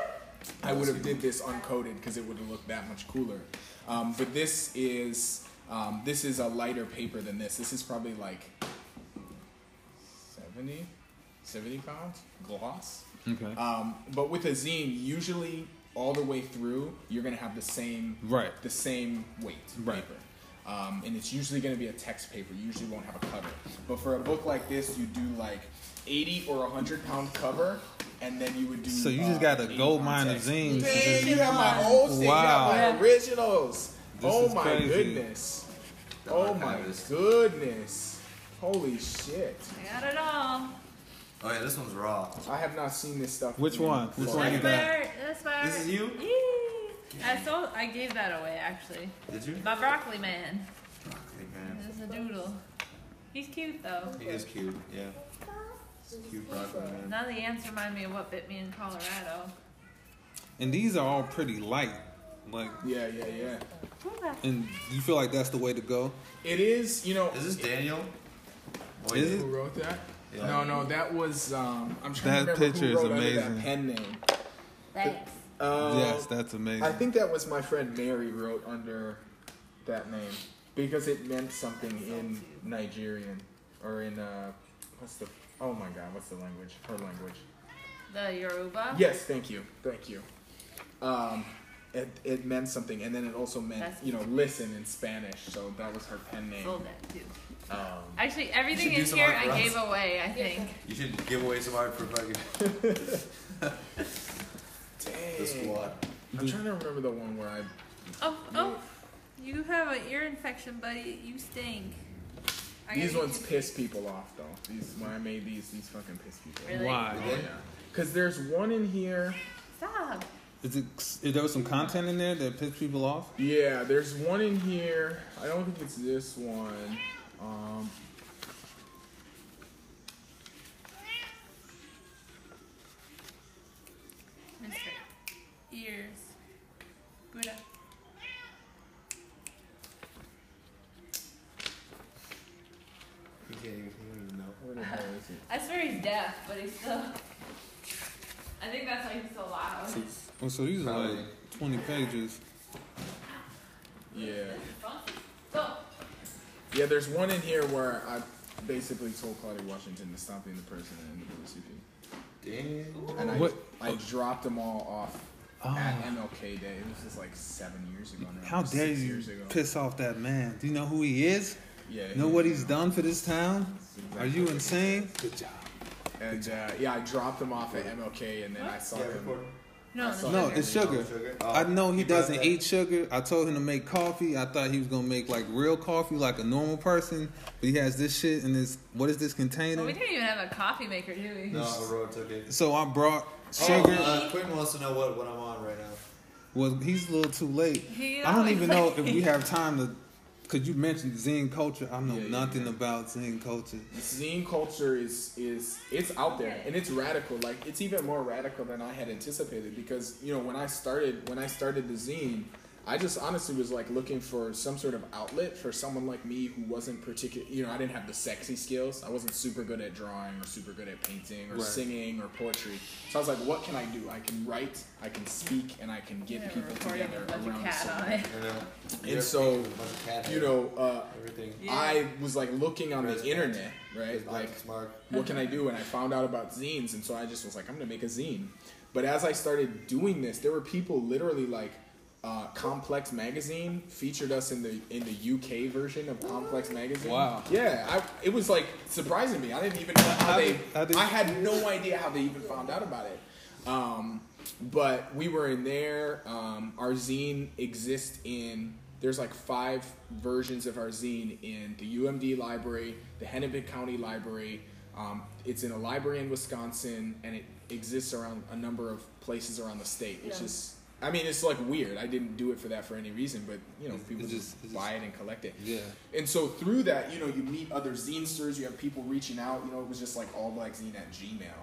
I would have did this uncoated because it would have looked that much cooler. Um, but this is um, this is a lighter paper than this. This is probably like 70, 70 pounds gloss. okay. Um, but with a zine, usually all the way through, you're gonna have the same Right. the same weight Right. paper. Um, and it's usually going to be a text paper. You usually won't have a cover. But for a book like this, you do like 80 or 100 pound cover, and then you would do. So you uh, just got a 80 gold mine of zines. Dang, you have my old thing. You Wow. have my originals. This oh my crazy. goodness. Oh my goodness. Holy shit. I got it all. Oh yeah, this one's raw. I have not seen this stuff. Which in one? Which forever. one you This got? part, this. This is you? Yee. I sold. I gave that away actually. Did you? My broccoli man. Broccoli man. This is a doodle. He's cute though. He is cute. Yeah. Cute broccoli man. None of the ants remind me of what bit me in Colorado. And these are all pretty light. Like, Yeah, yeah, yeah. and you feel like that's the way to go? It is, you know. Is this Daniel? Oh, Is yeah. it? Who wrote that? Yeah. No, no, that was. Um, I'm trying That to remember picture who is wrote under amazing. that pen name. Thanks. Uh, yes, that's amazing. I think that was my friend Mary wrote under that name because it meant something in Nigerian or in uh, what's the? Oh my God, what's the language? Her language. The Yoruba. Yes, thank you, thank you. Um, it, it meant something, and then it also meant That's- you know listen in Spanish. So that was her pen name. Sold that too. Um, Actually, everything should in here I us. gave away. I think. You should give away some art for fucking <laughs> dang. the squad. I'm trying to remember the one where I. Oh, oh, you have an ear infection, buddy. You stink. I These ones piss people off though. These when I made these, these fucking piss people. off. Really? Why? Oh yeah. Cause there's one in here. you- Stop. Is it? Is there was some content in there that pissed people off? Yeah, there's one in here. I don't think it's this one. Um, Ears. Buddha. You can't even, you don't even know. where the hell is it? I swear he's deaf, but he's still. I think that's why he's so loud. Oh, so he's Probably. like twenty pages. Yeah. So, Yeah, there's one in here where I basically told Claudie Washington to stop being the president in the NAACP. Damn. And I, What- I dropped them all off Oh. at MLK Day. It was just like seven years ago now. How dare you years ago. piss off that man? Do you know who he is? Yeah. Know what he's done for this town? Are you insane? Good job. And uh, yeah, I dropped him off at MLK, and then I saw Yeah, them. record. no, No, it's sugar. sugar? Oh, I know he you brought doesn't that. eat sugar. I told him to make coffee. I thought he was gonna make like real coffee, like a normal person. But he has this shit in this. What is this Well, we container? didn't even have a coffee maker, do we? No, Aurora took it. So I brought Oh, sugar. uh, Quinn wants to know what, what I'm on right now. Well, he's a little too late. He I don't even know if we <laughs> have time to. Cause you mentioned zine culture. I know Yeah, nothing yeah. about zine culture. Zine culture is is it's out there and it's radical. Like it's even more radical than I had anticipated because you know when I started when I started the zine, I just honestly was like looking for some sort of outlet for someone like me who wasn't particular. You know, I didn't have the sexy skills. I wasn't super good at drawing or super good at painting or Right. singing or poetry. So I was like, what can I do? I can write, I can speak, and I can get Yeah, people together a bunch of around cat something. on it. And so, painting a bunch of cat You know. Uh, everything. Yeah. I was like looking on Res- the internet, right? Like, smart. what can I do? And I found out about zines, and so I just was like, I'm gonna make a zine. But as I started doing this, there were people literally like, uh, Complex Magazine featured us in the in the UK version of Complex Magazine. Wow. Yeah, I, it was like surprising me. I didn't even know how, How they. did- how did- I had no idea how they even found out about it. Um, but we were in there. Um, our zine exists in. There's like five versions of our zine in the UMD library, the Hennepin County Library. Um, it's in a library in Wisconsin, and it exists around a number of places around the state, which Yeah. is. I mean, it's like weird. I didn't do it for that for any reason, but you know, people it's just, just- buy it and collect it. Yeah. And so through that, you know, you meet other zinesters, you have people reaching out, you know, it was just like all black zine at Gmail.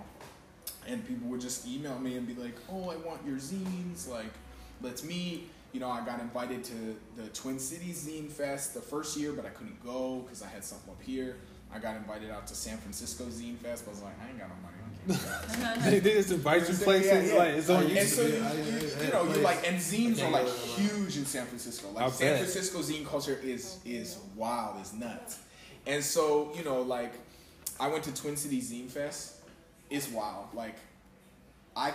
And people would just email me and be like, Oh, I want your zines, like, let's meet. You know, I got invited to the Twin Cities Zine Fest the first year, but I couldn't go because I had something up here. I got invited out to San Francisco Zine Fest, but I was like, I ain't got no money. I can't go out. they, they just invite you places Yeah, yeah. like it's on and YouTube. so you, I- I- you, I- you know, you place. like, and zines are like go there no more. huge in San Francisco. Like I San bet. Francisco zine culture is is wild, is nuts. And so you know, like, I went to Twin Cities Zine Fest. It's wild. Like, I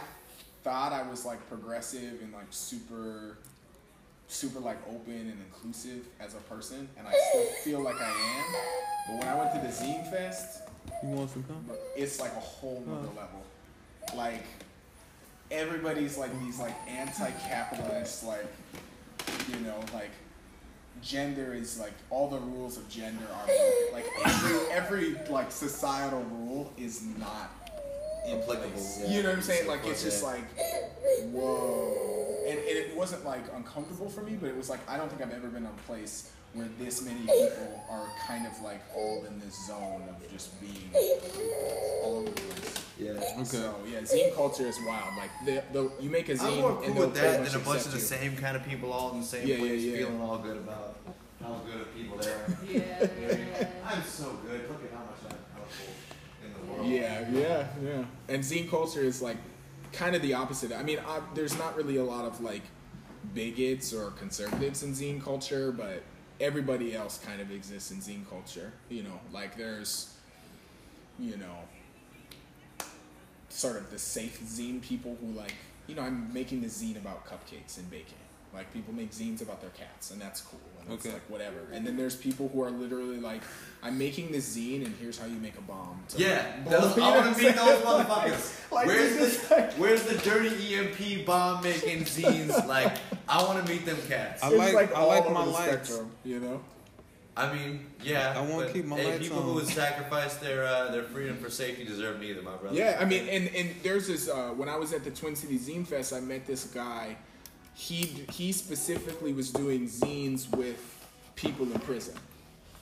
thought I was like progressive and like super, super like open and inclusive as a person, and I still feel like I am. But when I went to the Zine Fest, You want some gum? it's like a whole nother level. Like everybody's like these like anti-capitalist, like you know, like gender is like all the rules of gender are like every every like societal rule is not Applicable, yeah. You know what I'm saying? Like it's just like whoa, and, and it wasn't like uncomfortable for me, but it was like I don't think I've ever been in a place where this many people are kind of like all in this zone of just being all over the place. Yeah. Okay. So yeah, zine culture is wild. Like the, the you make a zine I'm more cool and with that than a bunch of the you. same kind of people all in the same Yeah, yeah, place yeah. feeling all good about how good of people they are. <laughs> Yeah. I'm so good. Look at how much I'm helpful in the world. Yeah, yeah, yeah. And zine culture is like kind of the opposite. I mean, I, there's not really a lot of like bigots or conservatives in zine culture, but everybody else kind of exists in zine culture. You know, like there's, you know, sort of the safe zine people who like, you know, I'm making this zine about cupcakes and baking. Like people make zines about their cats, and that's cool. And it's Okay. like whatever. And then there's people who are literally like, I'm making this zine, and here's how you make a bomb. to- Yeah, Bomb, those, you know I want to meet those motherfuckers. <laughs> Like, where's the like- Where's the dirty EMP bomb making zines? <laughs> Like, I want to meet them cats. I It's like- I all like my the likes. spectrum, you know. I mean, yeah. I wanna keep my hey, lights people on. who would sacrifice their uh, their freedom for safety deserve neither, my brother. Yeah, I mean, and and there's this. Uh, when I was at the Twin City Zine Fest, I met this guy. He he specifically was doing zines with people in prison,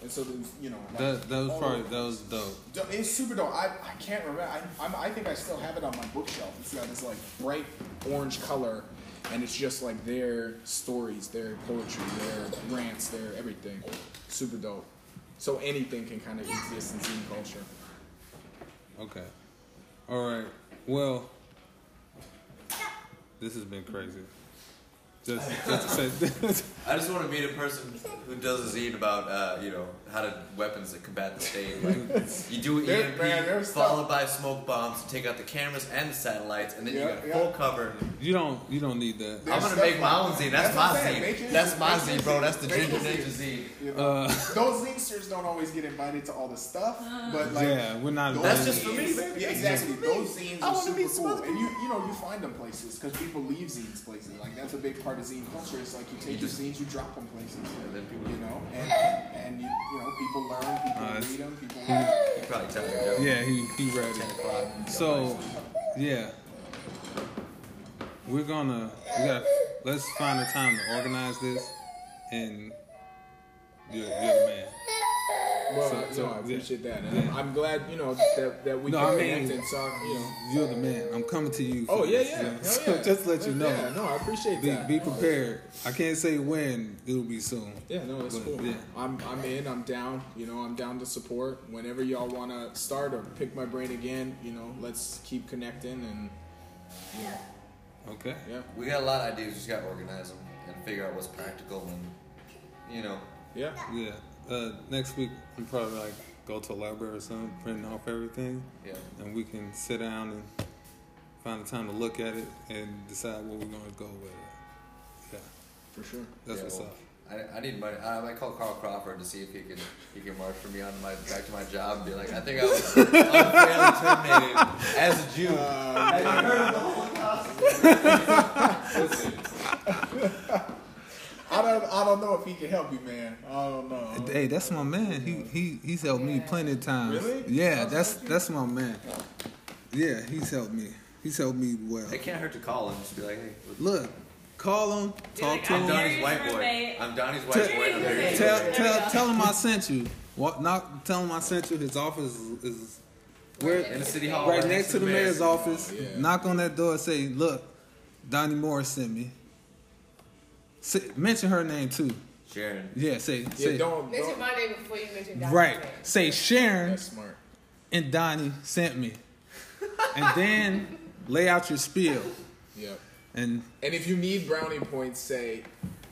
and so you know like, That that was all probably that was dope. It's super dope. I, I can't remember. I, I'm, I think I still have it on my bookshelf. It's got this like bright orange color, and it's just like their stories, their poetry, their rants, their everything. Super dope. So anything can kind of exist in zine culture. Okay. All right. Well, this has been crazy. Just, just <laughs> I just want to meet a person who does a zine about, uh, you know, how to weapons that combat the state. Like, <laughs> you do an EMP, man, there's followed by smoke bombs to take out the cameras and the satellites, and then Yeah, you got yeah. full cover. you don't you don't need that. I'm gonna make my own that. zine. That's, That's my I'm zine. Make That's my make your zine, bro. That's the Make Ginger your Ninja zine. zine. You know? Uh, Those zinesters don't always get invited to all the stuff, but like yeah, we're not. That's just for me, baby. Yeah, exactly. Those zines I are wanna super cool, other and you you know you find them places because people leave zines places. Like that's a big part of zine culture. It's like you take your zines, you drop them places. And then people, You know, and and you you know people learn, people Uh, read them, people. <gasps> you probably tell me. Yeah, he he read 10 it. o'clock. So, yeah, we're gonna we got let's find a time to organize this, and you're, you're the man. Well, So- I- so, no, I yeah. appreciate that, and Yeah. I'm, I'm glad you know that that we No, can I connect mean, and talk. You know. You're the man. I'm coming to you. for Oh yeah, this, yeah. you know? Hell So just to let you know. Yeah, no, I appreciate Be, that. be prepared. I can't say when it'll be soon. Yeah, no, it's But, cool. yeah. I'm I'm in. I'm down. You know, I'm down to support whenever y'all want to start or pick my brain again. You know, let's keep connecting and Yeah. Okay. yeah, We got a lot of ideas. We just got to organize them and figure out what's practical and, you know. yeah. Yeah. Uh, next week we probably like go to a library or something, print off everything, Yeah. and we can sit down and find the time to look at it and decide what we're gonna go with. Yeah, For sure. that's Yeah, what's well, up. I, I need money. I might call Carl Crawford to see if he can he can march for me on my back to my job and be like, I think I was <laughs> unfairly terminated as a Jew. Uh, Have you heard of the Holocaust? <laughs> <laughs> I don't I don't know if he can help you, man. I don't know. Hey, that's my man. He he he's helped me plenty of times. Really? Yeah, Oh, that's that's my man. Yeah, he's helped me. He's helped me well. It can't hurt to call him. Just be like, hey, Look, call him, talk to him. I'm him. Donnie's white boy. roommate. I'm Donnie's white Tell- boy. I'm very Tell tell tell him I sent you. What? Not tell him I sent you. His office is, is where in the city hall, right next to the mayor's office. Yeah. Knock on that door and say, "Look, Donnie Morris sent me." Say, mention her name too. Sharon. Yeah, say Yeah, say don't. Mention don't my name before you mention Dr. right. J. Say Sharon that's smart. and Donnie sent me, and then lay out your spiel. Yep. And And if you need brownie points, say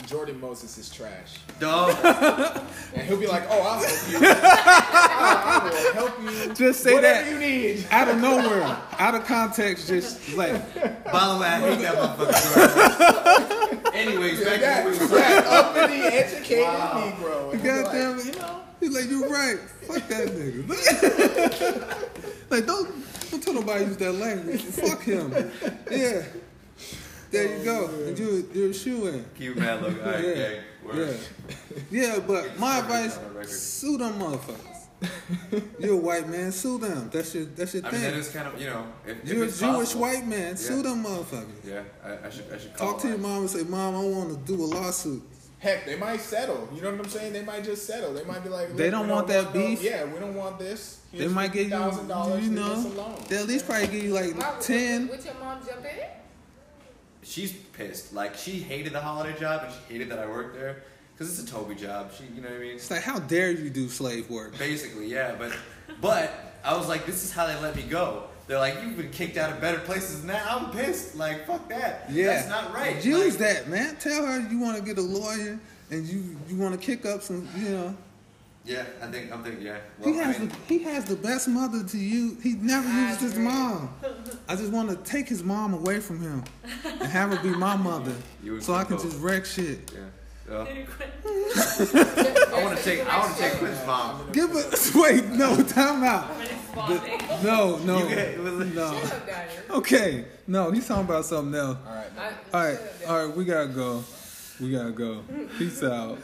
Jordan Moses is trash, Dog. <laughs> and he'll be like, "Oh, I'll help you. I, <laughs> I will help you. Just say whatever that. you need." out of nowhere, out of context, just like By the way, I hate that motherfucker. <laughs> Anyways, back That, to what we were that uppity, educated Negro. And he'll be goddamn like, it, you know. He's like, you're right. Fuck that nigga. like, don't don't tell nobody use that language. Fuck him. Yeah. There you go. And you you're a shoe in. Keep mad look. All right, <laughs> Yeah. okay. Yeah. Yeah, but my advice, On the record. sue them motherfuckers. <laughs> You're a white man, sue them. That's your that's your I mean, that thing. is kind of you know. If, if You're a it's Jewish possible- white man, Yeah. sue them motherfuckers. Yeah, I, I should I should call. Talk to your mom and say, Mom, I want to do a lawsuit. Heck, they might settle. You know what I'm saying? They might just settle. They might be like, They "Look, don't want that no- beef? Yeah, we don't want this. They might give you, thousand dollars. you know, they at least probably give you like Why- ten. Would your mom jump in? She's pissed. Like she hated the holiday job and she hated that I worked there. because it's a Toby job. She, you know what I mean? It's like, how dare you do slave work? Basically, yeah. But but I was like, this is how they let me go. They're like, you've been kicked out of better places than that. I'm pissed. Like, fuck that. Yeah, that's not right. Use Like, that, man. Tell her you want to get a lawyer and you you want to kick up some, you know. Yeah, I think I'm thinking. Yeah. Well, he I has mean, the, he has the best mother to you. He never I used his mom. I just want to take his mom away from him and have her be my <laughs> mother, You so I can propose. just wreck shit. yeah. So, <laughs> I I want to take. I want to take Quinn's mom. Give it. <laughs> Wait, no, time out. No, no, You get- was it- no. Shut up, Daniel. Okay, no, he's talking about something else. All right, all right, all right. we gotta go. We gotta go. Peace out.